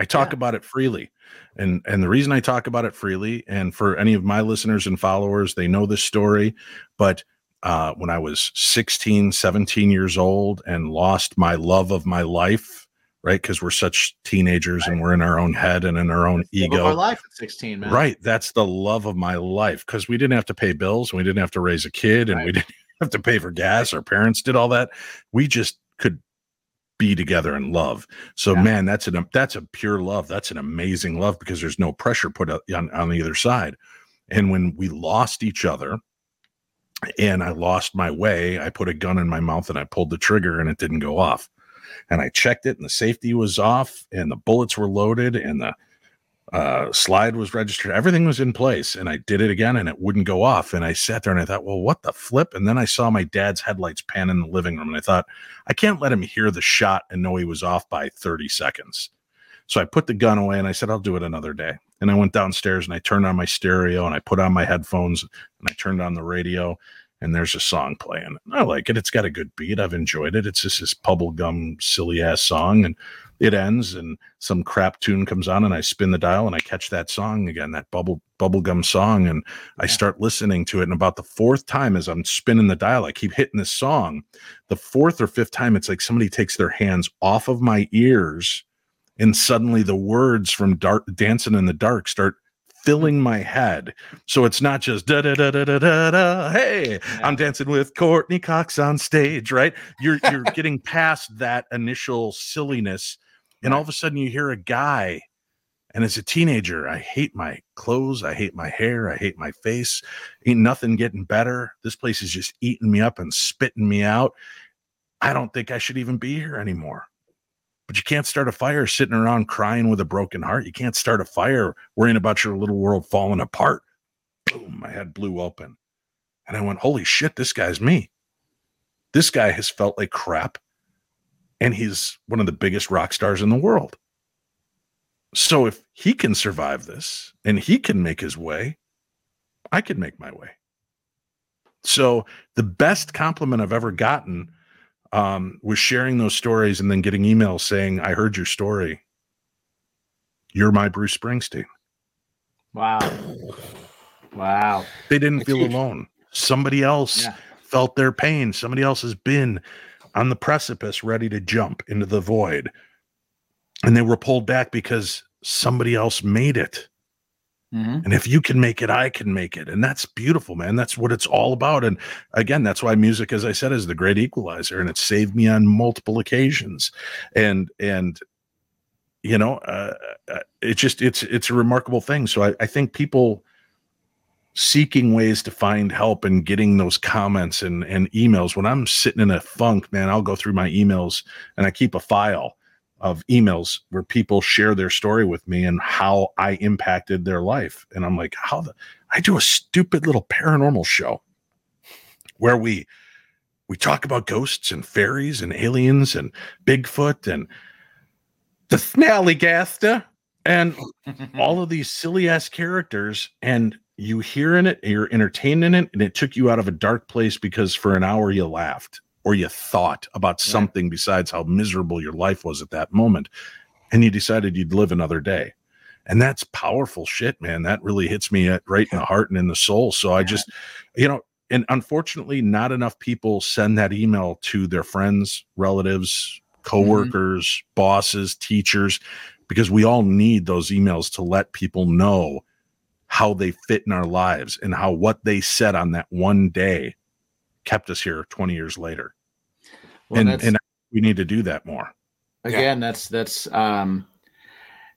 I talk Yeah. about it freely. And and the reason I talk about it freely, and for any of my listeners and followers, they know this story. But uh, when I was 16, 17 years old and lost my love of my life, right? Because we're such teenagers and we're in our own head and in our own ego. our life at 16 man Right. That's the love of my life because we didn't have to pay bills and we didn't have to raise a kid and we didn't [laughs] have to pay for gas. Our parents did all that. We just be together and love. So Yeah. man, that's an that's a pure love. That's an amazing love because there's no pressure put on, on the other side. And when we lost each other and I lost my way, I put a gun in my mouth and I pulled the trigger and it didn't go off. And I checked it and the safety was off and the bullets were loaded and the uh, slide was registered. Everything was in place. And I did it again and it wouldn't go off. And I sat there and I thought, well, what the flip? And then I saw my dad's headlights pan in the living room and I thought, I can't let him hear the shot and know he was off by 30 seconds. So I put the gun away and I said, I'll do it another day. And I went downstairs and I turned on my stereo and I put on my headphones and I turned on the radio and there's a song playing. I like it. It's got a good beat. I've enjoyed it. It's just this bubblegum silly ass song. And it ends and some crap tune comes on and I spin the dial and I catch that song again, that bubble bubblegum song. And I start listening to it. And about the fourth time as I'm spinning the dial, I keep hitting this song. The fourth or fifth time, it's like somebody takes their hands off of my ears and suddenly the words from dark dancing in the dark start filling my head. So it's not just da da da da da da da. Hey, I'm dancing with Courteney Cox on stage, right? You're you're [laughs] getting past that initial silliness, and all of a sudden you hear a guy. And as a teenager, I hate my clothes. I hate my hair. I hate my face. Ain't nothing getting better. This place is just eating me up and spitting me out. I don't think I should even be here anymore. But you can't start a fire sitting around crying with a broken heart. You can't start a fire worrying about your little world falling apart. Boom, my head blew open. And I went, holy shit, this guy's me. This guy has felt like crap. And he's one of the biggest rock stars in the world. So if he can survive this and he can make his way, I can make my way. So the best compliment I've ever gotten um, was sharing those stories and then getting emails saying, I heard your story. You're my Bruce Springsteen. Wow. Wow. They didn't That's feel huge. alone. Somebody else Yeah. felt their pain. Somebody else has been on the precipice ready to jump into the void. And they were pulled back because somebody else made it. Mhm. And if you can make it, I can make it. And that's beautiful, man. That's what it's all about. And again, that's why music, as I said, is the great equalizer. And it saved me on multiple occasions. And and you know, uh, uh, it just it's it's a remarkable thing. So I, I think people seeking ways to find help and getting those comments and and emails. When I'm sitting in a funk, man, I'll go through my emails and I keep a file of emails where people share their story with me and how I impacted their life. And I'm like, how the I do a stupid little paranormal show where we we talk about ghosts and fairies and aliens and Bigfoot and the Snallygaster and all of these silly ass characters and you hear in it, you're entertained in it, and it took you out of a dark place because for an hour you laughed or you thought about something besides how miserable your life was at that moment, and you decided you'd live another day. And that's powerful shit, man. That really hits me at, right in the [laughs] heart and in the soul. So I just, you know, and unfortunately, not enough people send that email to their friends, relatives, mm-hmm. coworkers, bosses, teachers, because we all need those emails to let people know how they fit in our lives and how what they said on that one day kept us here 20 years later. Well, and and we need to do that more. again that's that's um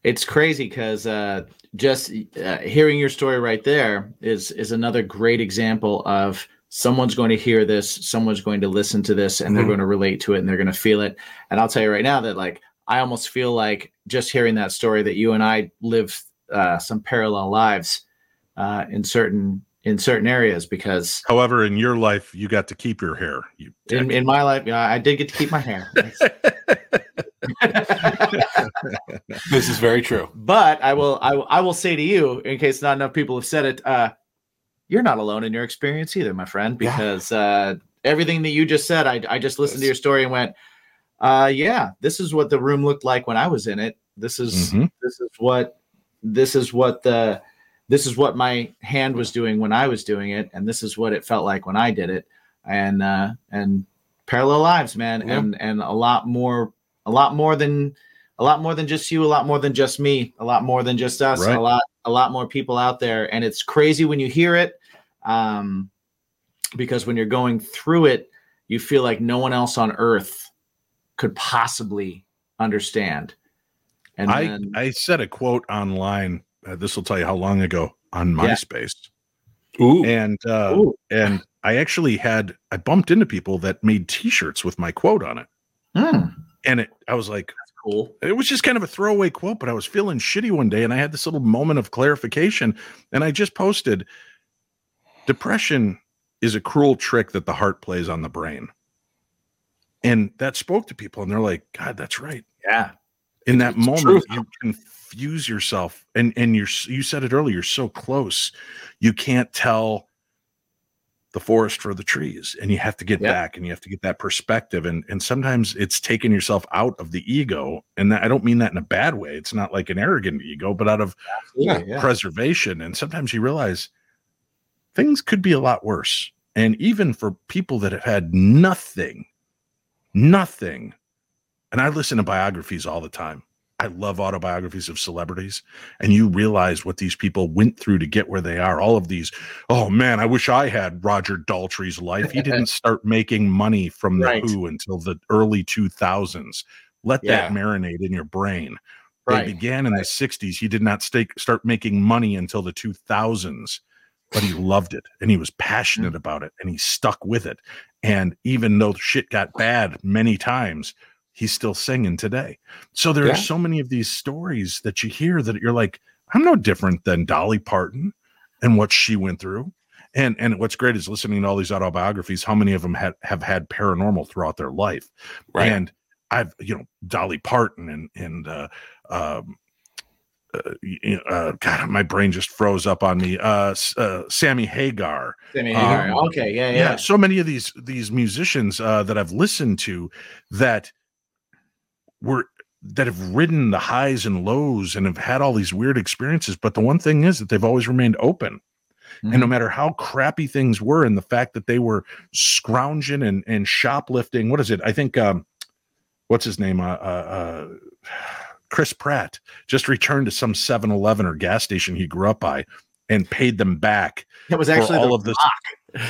it's crazy because uh just uh, hearing your story right there is is another great example of someone's going to hear this someone's going to listen to this and they're Mhm. going to relate to it and they're going to feel it and i'll tell you right now that like i almost feel like just hearing that story that you and i live uh, some parallel lives uh, in certain in certain areas because However, in your life, you got to keep your hair. You in, in my life yeah, i did get to keep my hair [laughs] This is very true. But I will, I, I will say to you, in case not enough people have said it, uh, you're not alone in your experience either, my friend, Yeah. because uh, everything that you just said, I, I just listened to your story and went, uh, yeah, this is what the room looked like when I was in it. This is, Mhm. this is what, this is what the, this is what my hand was doing when I was doing it, and this is what it felt like when I did it, and uh, and parallel lives, man, Yeah. and and a lot more, a lot more than a lot more than just you, a lot more than just me, a lot more than just us, Right. a lot, a lot more people out there. And it's crazy when you hear it. Um, because when you're going through it, you feel like no one else on earth could possibly understand. And I, then, I said a quote online. Uh, this will tell you how long ago on Yeah. MySpace. Ooh. And uh, Ooh. and I actually had I bumped into people that made T-shirts with my quote on it, Hmm, and it I was like, that's cool. it was just kind of a throwaway quote, but I was feeling shitty one day, and I had this little moment of clarification, and I just posted, depression is a cruel trick that the heart plays on the brain, and that spoke to people, and they're like, God, that's right. Yeah. In that It's moment true. you confuse yourself and and you're you said it earlier you're so close you can't tell the forest for the trees and you have to get Yeah. back and you have to get that perspective and and sometimes it's taking yourself out of the ego and that, i don't mean that in a bad way it's not like an arrogant ego but out of Absolutely, yeah. preservation and sometimes you realize things could be a lot worse and even for people that have had nothing nothing and i listen to biographies all the time I love autobiographies of celebrities, and you realize what these people went through to get where they are. All of these, oh man, I wish I had Roger Daltrey's life. He didn't [laughs] start making money from the Right. Who until the early 2000s. Let Yeah. that marinate in your brain. They Right. began in the 60s. He did not stake, start making money until the 2000s, but he loved it and he was passionate mm. about it and he stuck with it. And even though shit got bad many times, he's still singing today. So there Yeah. are so many of these stories that you hear that you're like, I'm no different than Dolly Parton and what she went through. And and what's great is listening to all these autobiographies, how many of them had, have had paranormal throughout their life. Right. And I've, you know, Dolly Parton and and uh um uh, uh, God, my brain just froze up on me. Uh, uh, Sammy Hagar, Sammy Um, okay, yeah, yeah. yeah. so many of these these musicians uh, that I've listened to that were that have ridden the highs and lows and have had all these weird experiences. But the one thing is that they've always remained open. And no matter how crappy things were, and the fact that they were scrounging and, and shoplifting, what is it? I think um what's his name? Uh, uh, uh Chris Pratt just returned to some 7-Eleven or gas station he grew up by and paid them back. It was actually all the of this- Rock.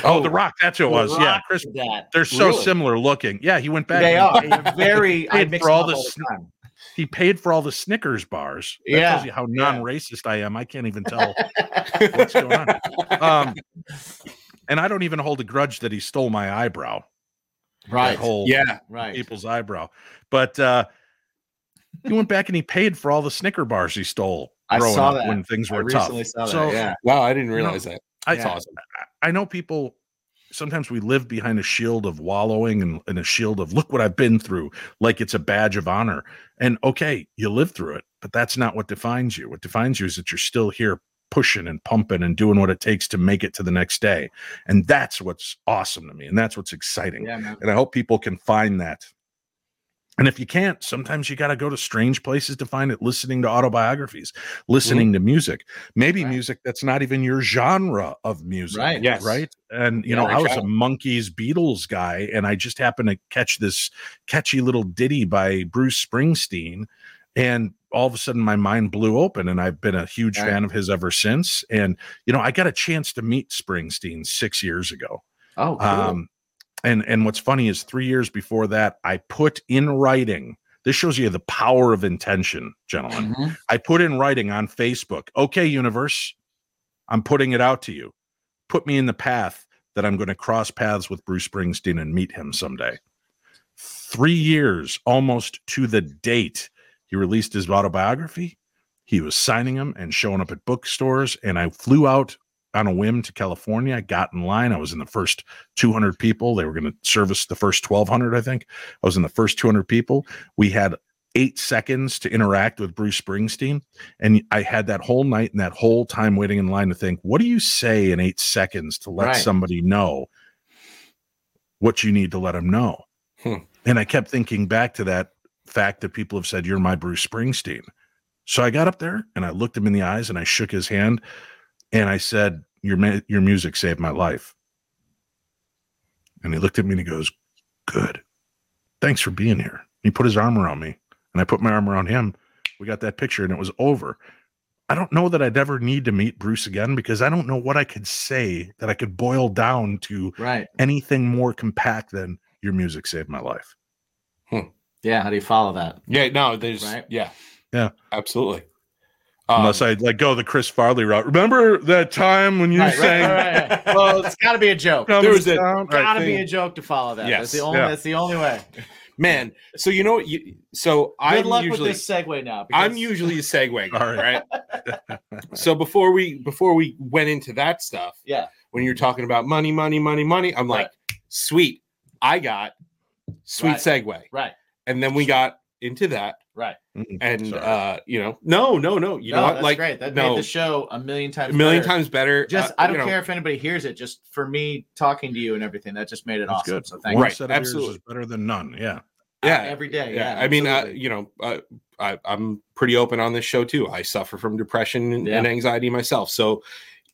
Oh, The Rock, that's who it The was. Yeah, Chris. did that. They're so Really? similar looking. Yeah, he went back. They and are They're very. [laughs] I paid mix for them all up the all sn- the time. He paid for all the Snickers bars. That Yeah, tells you how yeah. non-racist I am. I can't even tell [laughs] what's going on. Um, and I don't even hold a grudge that he stole my eyebrow. Right. That whole Yeah. Right. people's eyebrow. But uh he went back and he paid for all the Snicker bars he stole I growing saw up that. when things I were tough. recently saw that. So, yeah. Wow, I didn't know, realize that. I, That's awesome. I know people sometimes we live behind a shield of wallowing and, and a shield of look what I've been through, like it's a badge of honor. And okay, you live through it, but that's not what defines you. What defines you is that you're still here pushing and pumping and doing what it takes to make it to the next day. And that's what's awesome to me. And that's what's exciting. Yeah. And I hope people can find that. And if you can't, sometimes you got to go to strange places to find it, listening to autobiographies, listening to music, maybe Right. music that's not even your genre of music. Right. Yes. Right. And, you Yeah, know, I was right. a Monkees Beatles guy, and I just happened to catch this catchy little ditty by Bruce Springsteen. And all of a sudden, my mind blew open, and I've been a huge Right. fan of his ever since. And, you know, I got a chance to meet Springsteen six years ago. Oh, cool. Um, and and what's funny is three years before that, I put in writing. This shows you the power of intention, gentlemen. Mhm. I put in writing on Facebook. Okay, universe, I'm putting it out to you. Put me in the path that I'm going to cross paths with Bruce Springsteen and meet him someday. Three years, almost to the date, he released his autobiography. He was signing them and showing up at bookstores, and I flew out on a whim to California. I got in line. I was in the first 200 people. They were going to service the first 1,200, I think. I was in the first 200 people. We had eight seconds to interact with Bruce Springsteen. And I had that whole night and that whole time waiting in line to think, what do you say in eight seconds to let Right. somebody know what you need to let them know? Hmm. And I kept thinking back to that fact that people have said, You're my Bruce Springsteen. So I got up there and I looked him in the eyes and I shook his hand and I said, Your, ma- your music saved my life. And he looked at me and he goes, Good. Thanks for being here. He put his arm around me and I put my arm around him. We got that picture and it was over. I don't know that I'd ever need to meet Bruce again because I don't know what I could say that I could boil down to right. anything more compact than your music saved my life. Hmm. Yeah. How do you follow that? Yeah, no, there's Right. yeah. Yeah. Absolutely. Um, Unless I like go the Chris Farley route. Remember that time when you Right, right, sang right, right, right. [laughs] Well, it's got to be a joke. Comes There was a- Got to thing. be a joke to follow that. Yes. That's the only. Yeah. That's the only way. [laughs] man, so you know what you so Good I'm luck usually with this segue now. I'm usually a segue [laughs] guy, All right. right? so before we before we went into that stuff, Yeah. when you're talking about money, money, money, money, I'm like, sweet, I got sweet Right. segue. Right. And then we got into that. Right. And Sorry. uh, you know, no, no, no. You no, know what? that's Like great. That no, made the show a million a times. million better. times better. Just Uh, I don't you know, care if anybody hears it. Just for me talking to you and everything, that just made it That's awesome. good. So thank One Right, set of ears absolutely. is better than none. Yeah. you. Yeah. every day. yeah, Yeah. I mean, uh, you know, uh, I, I'm pretty open on this show too. I suffer from depression and, Yeah. and anxiety myself, so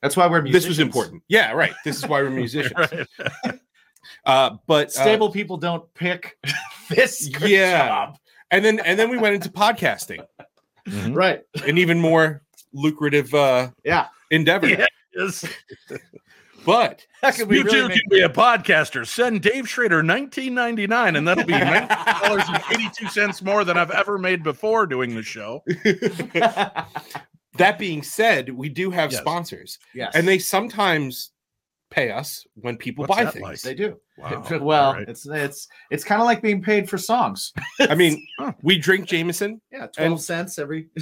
that's why we're this was important. Yeah, right. This is why we're [laughs] musicians. Right. [laughs] Uh, but uh, Stable people don't pick [laughs] this Yeah. job. And then and then we went into podcasting, Mhm. Right. an even more lucrative uh, Yeah. endeavor. Yeah. Yes. But That could be You really too can be a podcaster. Send Dave Schrader nineteen ninety nine, and that'll be [laughs] nineteen dollars and eighty two cents more than I've ever made before doing the show. [laughs] that being said, we do have Yes. sponsors, yes. and they sometimes pay us when people What's buy things. like? they do. Wow. [laughs] Well, All right. it's it's it's kind of like being paid for songs. I mean, [laughs] Huh. we drink Jameson. Yeah, twelve And- cents every. [laughs]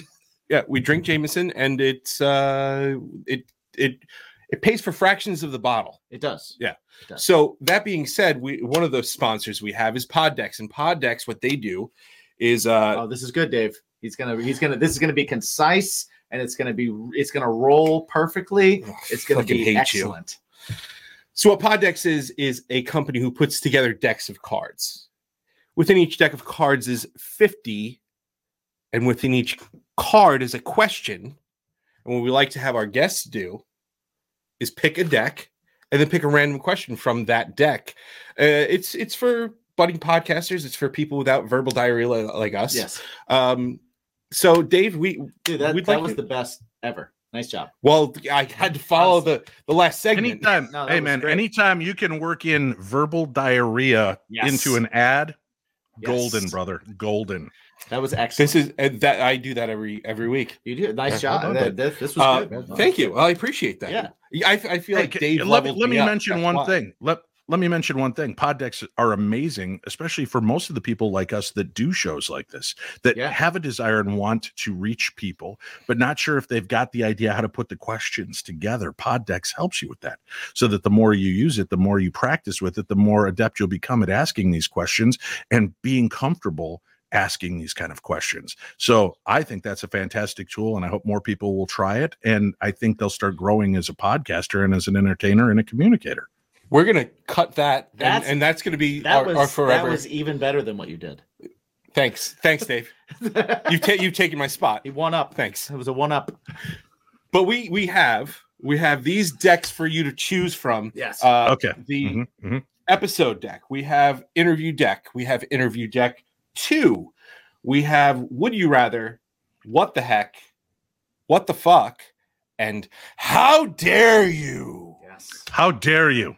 Yeah, we drink Jameson, and it's uh, it it it pays for fractions of the bottle. It does. Yeah. does. So that being said, we one of the sponsors we have is Poddex, and Poddex, what they do is uh, oh, this is good, Dave. He's gonna he's gonna this is gonna be concise and it's gonna be it's gonna roll perfectly. It's gonna fucking be hate you. So what Poddex is is a company who puts together decks of cards. Within each deck of cards is 50 and within each card is a question. And what we like to have our guests do is pick a deck and then pick a random question from that deck. Uh, it's it's for budding podcasters, it's for people without verbal diarrhea like us. Yes, Um so Dave, we dude, that, that like was to- the best ever. Nice job. well I had to follow the the last segment. Anytime, No, hey man, great. anytime you can work in verbal diarrhea Yes. into an ad, Yes. golden, brother, golden. That was excellent. This is uh, that I do that every every week. you did nice Yeah, job. That- done. that- this was Uh, good. thank you. Well, I appreciate that. Yeah. I, I feel Hey, like ca- Dave let me let me up. mention That's one why. thing. Let let me mention one thing. Pod decks are amazing, especially for most of the people like us that do shows like this, that Yeah. have a desire and want to reach people, but not sure if they've got the idea how to put the questions together. Pod decks helps you with that, so that the more you use it, the more you practice with it, the more adept you'll become at asking these questions and being comfortable asking these kind of questions. So I think that's a fantastic tool, and I hope more people will try it. And I think they'll start growing as a podcaster and as an entertainer and a communicator. We're gonna cut that, and That's- and that's gonna be That our, was our that was even better than what you did. Thanks, thanks, Dave. [laughs] You've ta- you've taken my spot. he won up. Thanks. It was a one up. But we we have we have these decks for you to choose from. Yes. Uh, Okay. The Mhm, mhm. episode deck. We have interview deck. We have interview deck two. We have would you rather, what the heck, what the fuck, and how dare you? yes. How dare you?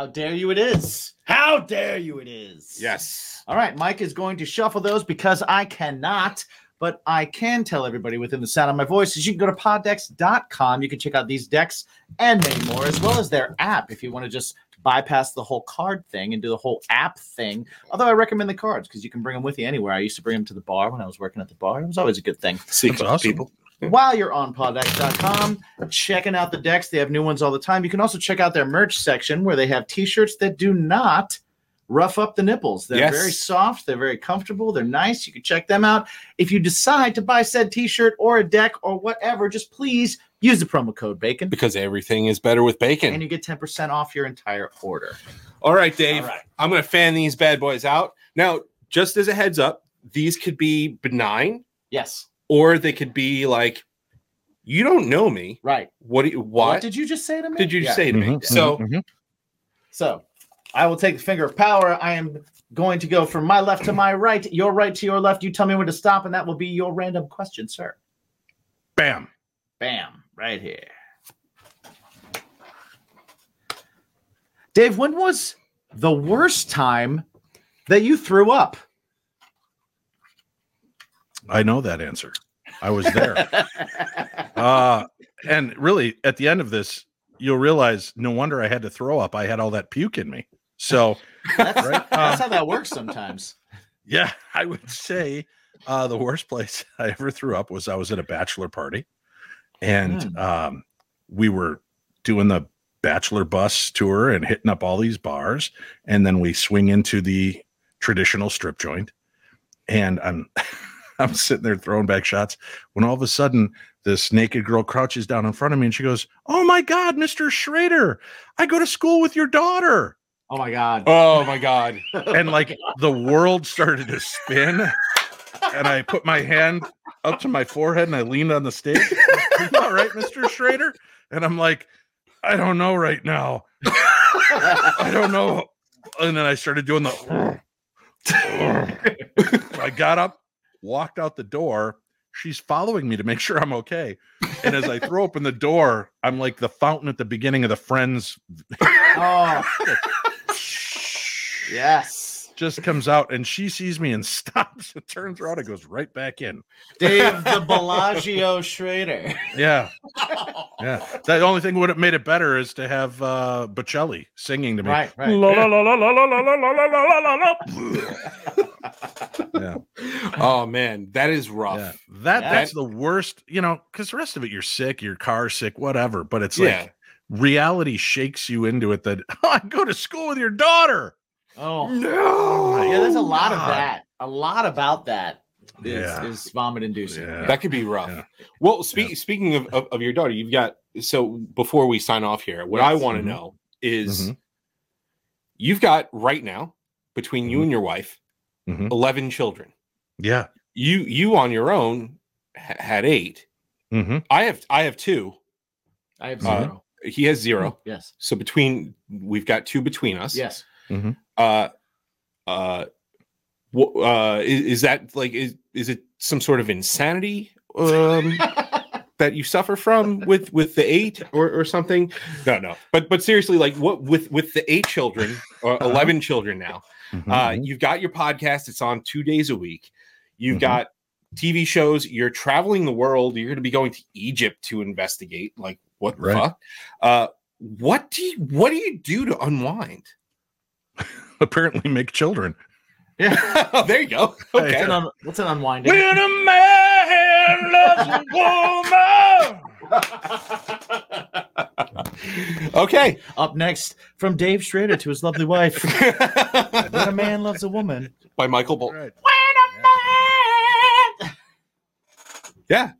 How dare you? It is. How dare you? It is. Yes. All right, Mike is going to shuffle those because I cannot, but I can tell everybody within the sound of my voice is you can go to poddex.com. You can check out these decks and many more, as well as their app if you want to just bypass the whole card thing and do the whole app thing. Although I recommend the cards because you can bring them with you anywhere. I used to bring them to the bar when I was working at the bar. It was always a good thing. Secret awesome. people. While you're on poddex.com, checking out the decks, they have new ones all the time. You can also check out their merch section where they have t-shirts that do not rough up the nipples. They're Yes. very soft, they're very comfortable, they're nice. You can check them out. If you decide to buy said t-shirt or a deck or whatever, just please use the promo code bacon Because everything is better with bacon. and you get 10% off your entire order. All right, Dave. All right. I'm going to fan these bad boys out. Now, just as a heads up, these could be benign Yes. Or they could be like, you don't know me. Right. What do you, what, What did you just say to me? did you Yeah. say to me? Mhm, So, mhm, mhm. So I will take the finger of power. I am going to go from my left to my right, your right to your left. You tell me when to stop, and that will be your random question, sir. bam. Bam, right here. Dave, when was the worst time that you threw up? I know that answer. I was there. uh, and really, at the end of this, you'll realize no wonder I had to throw up. I had all that puke in me. So, [laughs] That's, Right. that's how that works sometimes. yeah, [laughs] I would say uh, the worst place [laughs] I ever threw up was I was at a bachelor party, and um, we were doing the bachelor bus tour and hitting up all these bars, and then we swing into the traditional strip joint, and I'm [laughs] I'm sitting there throwing back shots when all of a sudden this naked girl crouches down in front of me and she goes, "Oh my God, Mister Schrader, I go to school with your daughter." Oh my God. oh my God. [laughs] and like the world started to spin and i put my hand up to my forehead and i leaned on the stage [laughs] all right mr schrader and i'm like i don't know right now i don't know and then i started doing the i got up walked out the door she's following me to make [laughs] sure I'm okay. And as I throw open the door, I'm like the fountain at the beginning of the Friends [laughs] Oh, [laughs] yes. Just comes out and she sees me and stops and turns around and goes right back in. Dave the Bellagio Schrader. Yeah. Yeah. The only thing would have made it better is to have uh Bocelli singing to me. Right, right. La, la, la, la, la, la, la, la, la, la, la, la, la. Yeah. Oh man, that is rough. Yeah. That Yeah. that's the worst, you know, because the rest of it you're sick, your car sick, whatever. But it's Yeah. like reality shakes you into it that I go to school with your daughter. Oh, No. yeah. There's a lot of that. A lot about that is, Yeah. is vomit inducing. Yeah. That could be rough. Yeah. Well, speak, speaking of, of, of your daughter, you've got so before we sign off here, what I want to Mhm. know is Mhm. you've got right now between you Mhm. and your wife Mhm. 11 children. Yeah. You you on your own ha- had 8. hmm I have I have 2. I have Uh, zero. He has 0. yes. So between we've got two between us. Yes. Uh uh wh- uh is, is that like is is it some sort of insanity um [laughs] that you suffer from with with the eight or, or something? No no. But but seriously like what with with the eight children or Uh-huh. 11 children now Mm-hmm. uh you've got your podcast. It's on two days a week. You've Mhm. got tv shows. You're traveling the world. You're going to be going to egypt to investigate like what the fuck? Uh what do you what do you do to unwind [laughs] Apparently make children. Yeah. [laughs] oh, there you go [laughs] Hey, What's okay an, un- what's an unwinding? When a man loves a woman. okay Up next, from Dave Schrader to his lovely wife. when a man loves a woman. by michael Bol- Right. When a yeah man. Yeah.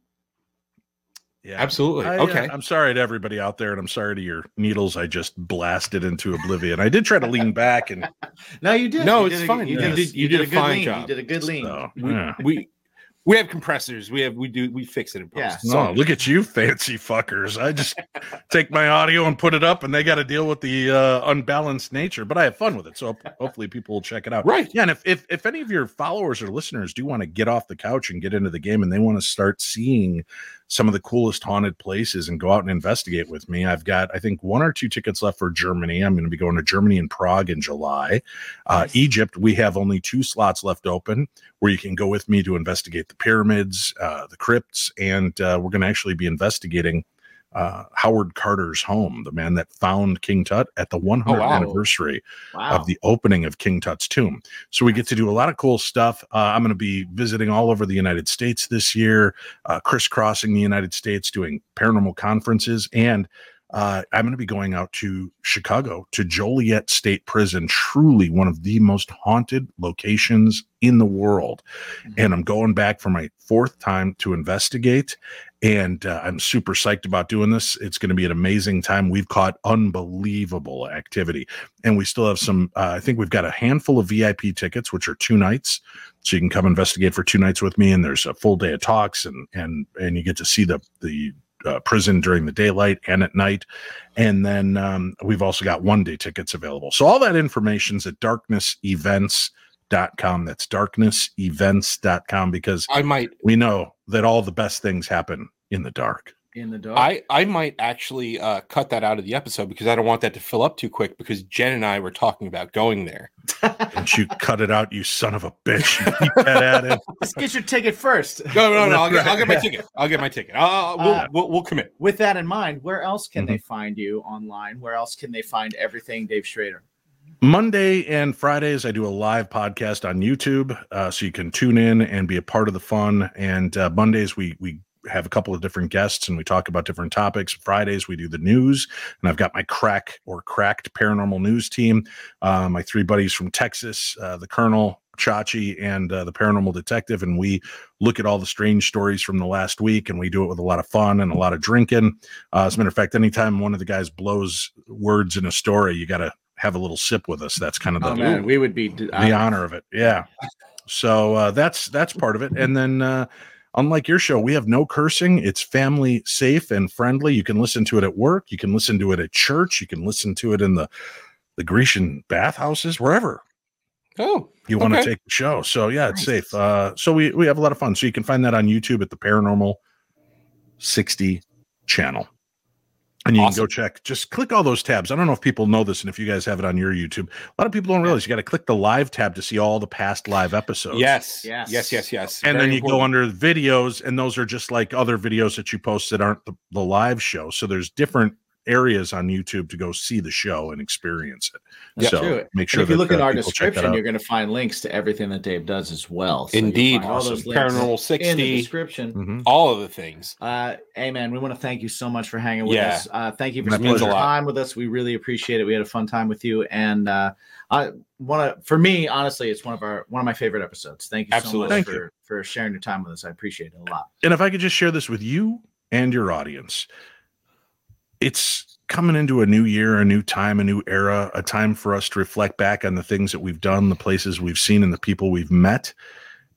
Absolutely I, uh, okay I'm sorry to everybody out there, and I'm sorry to your needles. I just blasted into oblivion. I did try to lean back, and [laughs] No, you did. No, You it's did fine. You, You did, a- did- you you did did a a good fine lean. job. You did a good lean. so, we, yeah. we we have compressors we have we do we fix it in post Yeah. so No, look at you, fancy fuckers. I just [laughs] take my audio and put it up, and they got to deal with the uh, unbalanced nature. But I have fun with it, so hopefully people will check it out. right Yeah, and if, if if any of your followers or listeners do want to get off the couch and get into the game, and they want to start seeing some of the coolest haunted places and go out and investigate with me, I've got I think one or two tickets left for Germany. I'm going to be going to Germany and Prague in July. Uh, Nice. Egypt, we have only two slots left open where you can go with me to investigate the pyramids, uh, the crypts, and uh, we're going to actually be investigating. Uh, Howard Carter's home, the man that found King Tut at the 100th Oh, wow. anniversary Wow. of the opening of King Tut's tomb. So we get to do a lot of cool stuff. Uh, I'm going to be visiting all over the United States this year, uh, crisscrossing the United States, doing paranormal conferences, and uh, I'm going to be going out to Chicago to Joliet State Prison, truly one of the most haunted locations in the world. And I'm going back for my fourth time to investigate. And uh, I'm super psyched about doing this. It's going to be an amazing time. We've caught unbelievable activity and we still have some uh, i think we've got a handful of vip tickets which are two nights so you can come investigate for two nights with me and there's a full day of talks and and and you get to see the the uh, prison during the daylight and at night and then um, we've also got one day tickets available so all that information's at darknessevents.com that's darknessevents.com because i might we know that all the best things happen in the dark in the dark. i i might actually uh cut that out of the episode because i don't want that to fill up too quick because jen and i were talking about going there [laughs] and you cut it out you son of a bitch you keep that at it Let's get your ticket first. no no no i'll get, I'll get my [laughs] ticket i'll get my ticket I'll, we'll, Uh, we'll, we'll commit With that in mind, where else can Mm-hmm. they find you online? Where else can they find everything Dave Schrader? Monday and Fridays, I do a live podcast on YouTube, uh, so you can tune in and be a part of the fun. And uh, Mondays, we we have a couple of different guests and we talk about different topics. Fridays, we do the news, and I've got my crack or cracked paranormal news team. Uh, my three buddies from Texas, uh, the Colonel, Chachi, and uh, the paranormal detective, and we look at all the strange stories from the last week, and we do it with a lot of fun and a lot of drinking. Uh, as a matter of fact, anytime one of the guys blows words in a story, you got to have a little sip with us. That's kind of the, Oh man, we would be the honor of it. Yeah. So uh, that's that's part of it. And then uh, unlike your show, we have no cursing. It's family safe and friendly. You can listen to it at work. You can listen to it at church. You can listen to it in the the Grecian bathhouses, wherever. Oh, you want to okay. take the show. So yeah, it's safe. Uh, so we we have a lot of fun. So you can find that on YouTube at the Paranormal 60 channel. And you Awesome. can go check, just click all those tabs. I don't know if people know this and if you guys have it on your YouTube. A lot of people don't realize you got to click the live tab to see all the past live episodes. Yes. Yes. Yes. Yes. Yes. And Very then you go under videos, and those are just like other videos that you post that aren't the, the live show. So there's different areas on YouTube to go see the show and experience it. That's so true. make sure and if you look in uh, our people check that description, you're going to find links to everything that Dave does as well. So Indeed. find all those links Paranormal in the 60, description. Mhm. all of the things. Uh, hey man, we want to thank you so much for hanging with Yeah. us. Uh, thank you for My spending pleasure. time with us. We really appreciate it. We had a fun time with you, and uh, I want to. For me, honestly, it's one of our one of my favorite episodes. Thank you Absolutely. so much Thank for for sharing your time with us. I appreciate it a lot. and if I could just share this with you and your audience, it's coming into a new year, a new time, a new era, a time for us to reflect back on the things that we've done, the places we've seen, and the people we've met.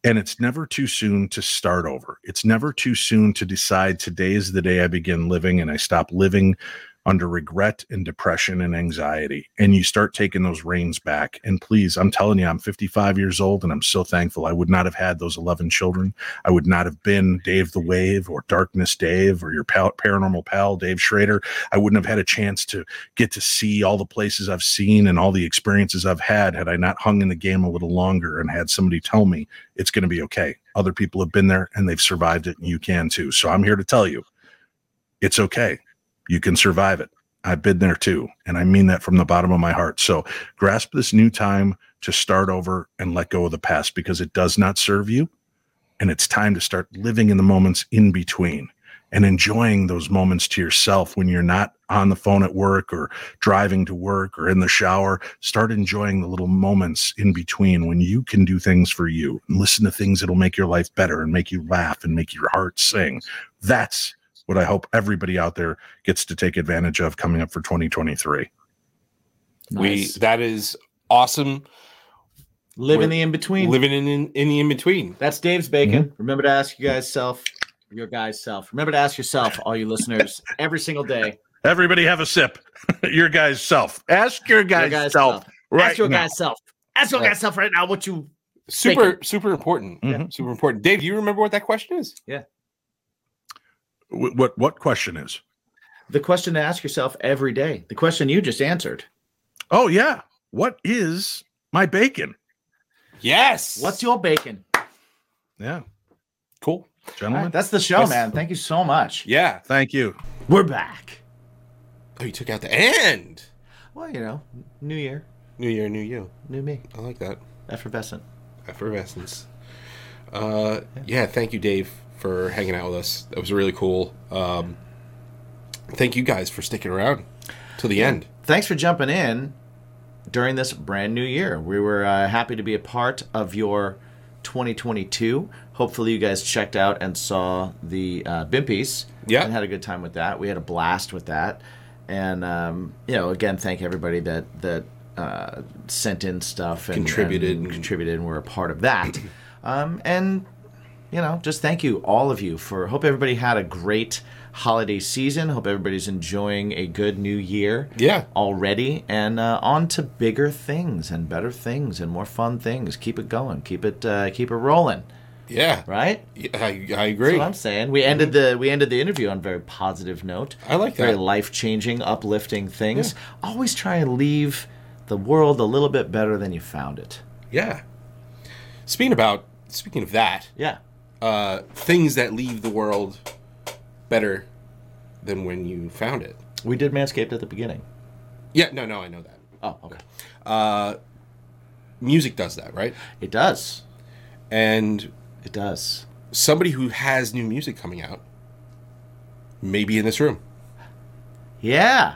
And it's never too soon to start over. It's never too soon to decide today is the day I begin living and I stop living under regret and depression and anxiety. And you start taking those reins back. And please, I'm telling you, I'm 55 years old and I'm so thankful. I would not have had those 11 children. I would not have been Dave the Wave or Darkness Dave or your pal, paranormal pal, Dave Schrader. I wouldn't have had a chance to get to see all the places I've seen and all the experiences I've had had I not hung in the game a little longer and had somebody tell me it's going to be okay. Other people have been there and they've survived it, and you can too. So I'm here to tell you it's okay. You can survive it. I've been there too. And I mean that from the bottom of my heart. So grasp this new time to start over and let go of the past because it does not serve you. And it's time to start living in the moments in between and enjoying those moments to yourself when you're not on the phone at work or driving to work or in the shower. Start enjoying the little moments in between when you can do things for you and listen to things that'll make your life better and make you laugh and make your heart sing. That's what I hope everybody out there gets to take advantage of coming up for 2023. We that is awesome. live in we're the in between. Living in in, in the in between. That's Dave's bacon. Remember to ask you guys self, your guys self. Remember to ask yourself, all you listeners, every single day. Everybody have a sip. [laughs] your guy's self. Ask your Your guy's, guy's self. self. Right ask your now. guy's self. Ask your Right. guy's self right now what you Super super important. Mhm. Super important. Dave, do you remember what that question is? Wh- What what question is? the question to ask yourself every day. The question you just answered. Oh yeah. What is my bacon? Yes. What's your bacon? Yeah, cool? Gentlemen. right, that's the show, Yes. man. Thank you so much. Yeah. Thank you. We're back. Oh, you took out the end. Well, you know, new year, New year, new you. new me, I like that. effervescent. Effervescence. Uh, yeah. Thank you, Dave, for hanging out with us. That was really cool. Um, thank you guys for sticking around till the end. Thanks for jumping in during this brand new year. We were uh, happy to be a part of your 2022. Hopefully, you guys checked out and saw the uh, Bimpies. Yeah. and had a good time with that. We had a blast with that, and um, you know, again, thank everybody that that uh, sent in stuff and Contributed. and contributed, and were a part of that. [clears throat] um, and you know, just thank you, all of you, for. Hope everybody had a great holiday season. Hope everybody's enjoying a good new year Yeah. already, and uh, on to bigger things and better things and more fun things. Keep it going. Keep it uh, keep it rolling. Yeah. Right. Yeah, I, I That's agree. what I'm saying. We ended the we ended the interview on a very positive note. I like that. very life changing, uplifting things. Always try and leave the world a little bit better than you found it. Yeah. Speaking about speaking of that, Yeah. Uh, things that leave the world better than when you found it. We did Manscaped at the beginning. Yeah, no, no, I know that. Oh, okay. Uh, music does that, right? It does. And It does. somebody who has new music coming out may be in this room. Yeah.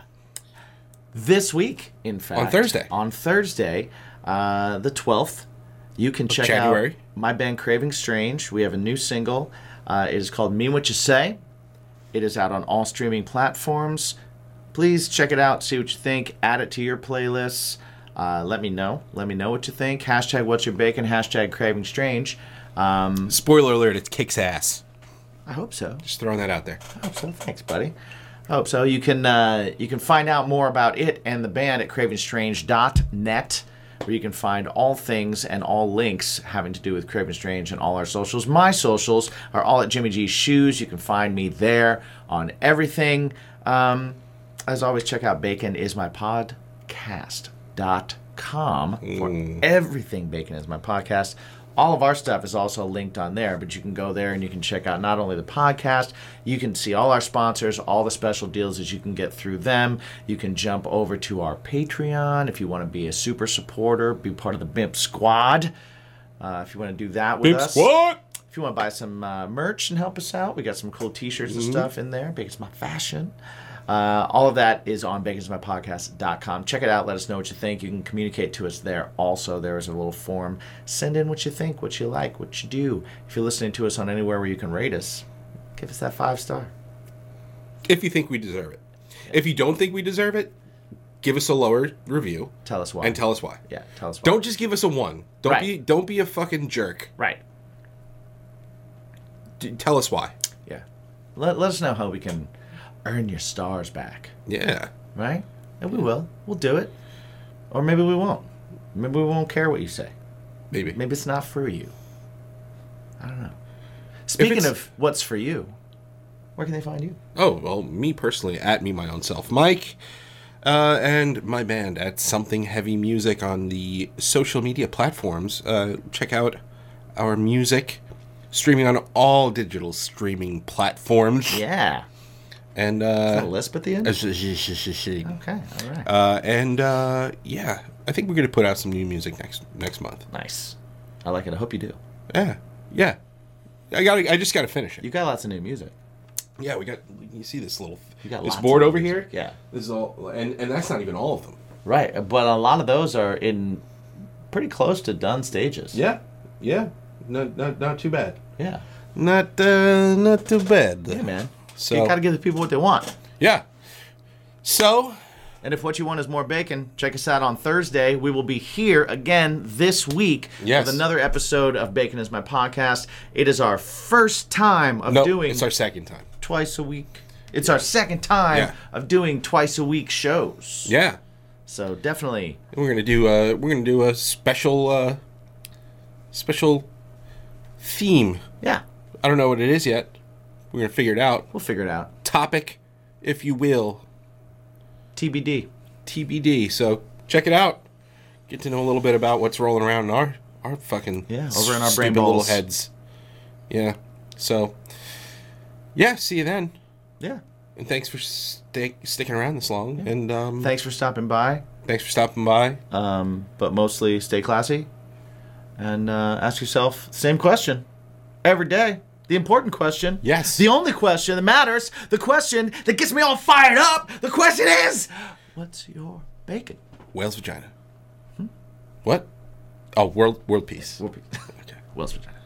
This week, in fact, On Thursday. on Thursday, uh, the twelfth, you can check January. out my band Craving Strange. We have a new single. Uh, it is called "Mean What You Say." It is out on all streaming platforms. Please check it out. See what you think. Add it to your playlists. Uh, let me know. Let me know what you think. Hashtag What's Your Bacon. Hashtag Craving Strange. Um, Spoiler alert, it kicks ass. I hope so. Just throwing that out there. I hope so. Thanks, buddy. I hope so. You can uh, you can find out more about it and the band at cravenstrange.net. where you can find all things and all links having to do with Craven Strange and all our socials. My socials are all at Jimmy G's Shoes. You can find me there on everything. Um, as always, check out Bacon is my podcast.com for everything Bacon is my podcast. All of our stuff is also linked on there, but you can go there and you can check out not only the podcast, you can see all our sponsors, all the special deals that you can get through them. You can jump over to our Patreon if you want to be a super supporter, be part of the BIMP squad. Uh, if you want to do that with us. What? If you want to buy some uh, merch and help us out, we got some cool T-shirts and stuff in there. Bacon's my fashion. Uh, all of that is on baconsmypodcast.com. Check it out. Let us know what you think. You can communicate to us there. Also, there is a little form. Send in what you think, what you like, what you do. If you're listening to us on anywhere where you can rate us, give us that five star. If you think we deserve it. If you don't think we deserve it, give us a lower review Tell us why. and tell us why. yeah, tell us why. Don't just give us a one. Don't Right. be don't be a fucking jerk. right. D- tell us why. Yeah. Let, let us know how we can earn your stars back. Yeah. right? And we will. We'll do it. Or maybe we won't. Maybe we won't care what you say. Maybe. Maybe it's not for you. I don't know. Speaking of what's for you, where can they find you? Oh, well, me personally, at me, my own self, Mike, uh, and my band at Something Heavy Music on the social media platforms. Uh, check out our music streaming on all digital streaming platforms. Yeah. And, uh, lisp at the end? Okay, all right. uh, and, uh, yeah, I think we're going to put out some new music next next month. nice. I like it. I hope you do. Yeah. Yeah. I got. I just got to finish it. You got lots of new music. Yeah, we got. You see this little You got this lots board of over music, here? yeah. This is all, and and that's not even all of them. Right. But a lot of those are in pretty close to done stages. Yeah, yeah, not not not too bad. Yeah. Not uh, not too bad. Yeah, man. So- you got to give the people what they want. Yeah. So And if what you want is more bacon, check us out on Thursday. We will be here again this week Yes. with another episode of Bacon is My Podcast. It is our first time of no, doing it's our second time. twice a week. It's our second time Yeah. of doing twice a week shows. Yeah, So definitely, we're gonna do a we're gonna do a special uh special theme. yeah, I don't know what it is yet. We're gonna figure it out. we'll figure it out. Topic, if you will, TBD. TBD. So check it out. Get to know a little bit about what's rolling around in our our fucking Yeah, over in our brain little heads. Yeah. So yeah, see you then. Yeah. And thanks for sta- sticking around this long. And um, Thanks for stopping by. thanks for stopping by. Um, but mostly stay classy and uh, ask yourself the same question every day. The important question. Yes. The only question that matters. The question that gets me all fired up. The question is, what's your bacon? Whale's vagina. Hmm? What? Oh, world world peace. Whoopee. Okay. Whale's vagina.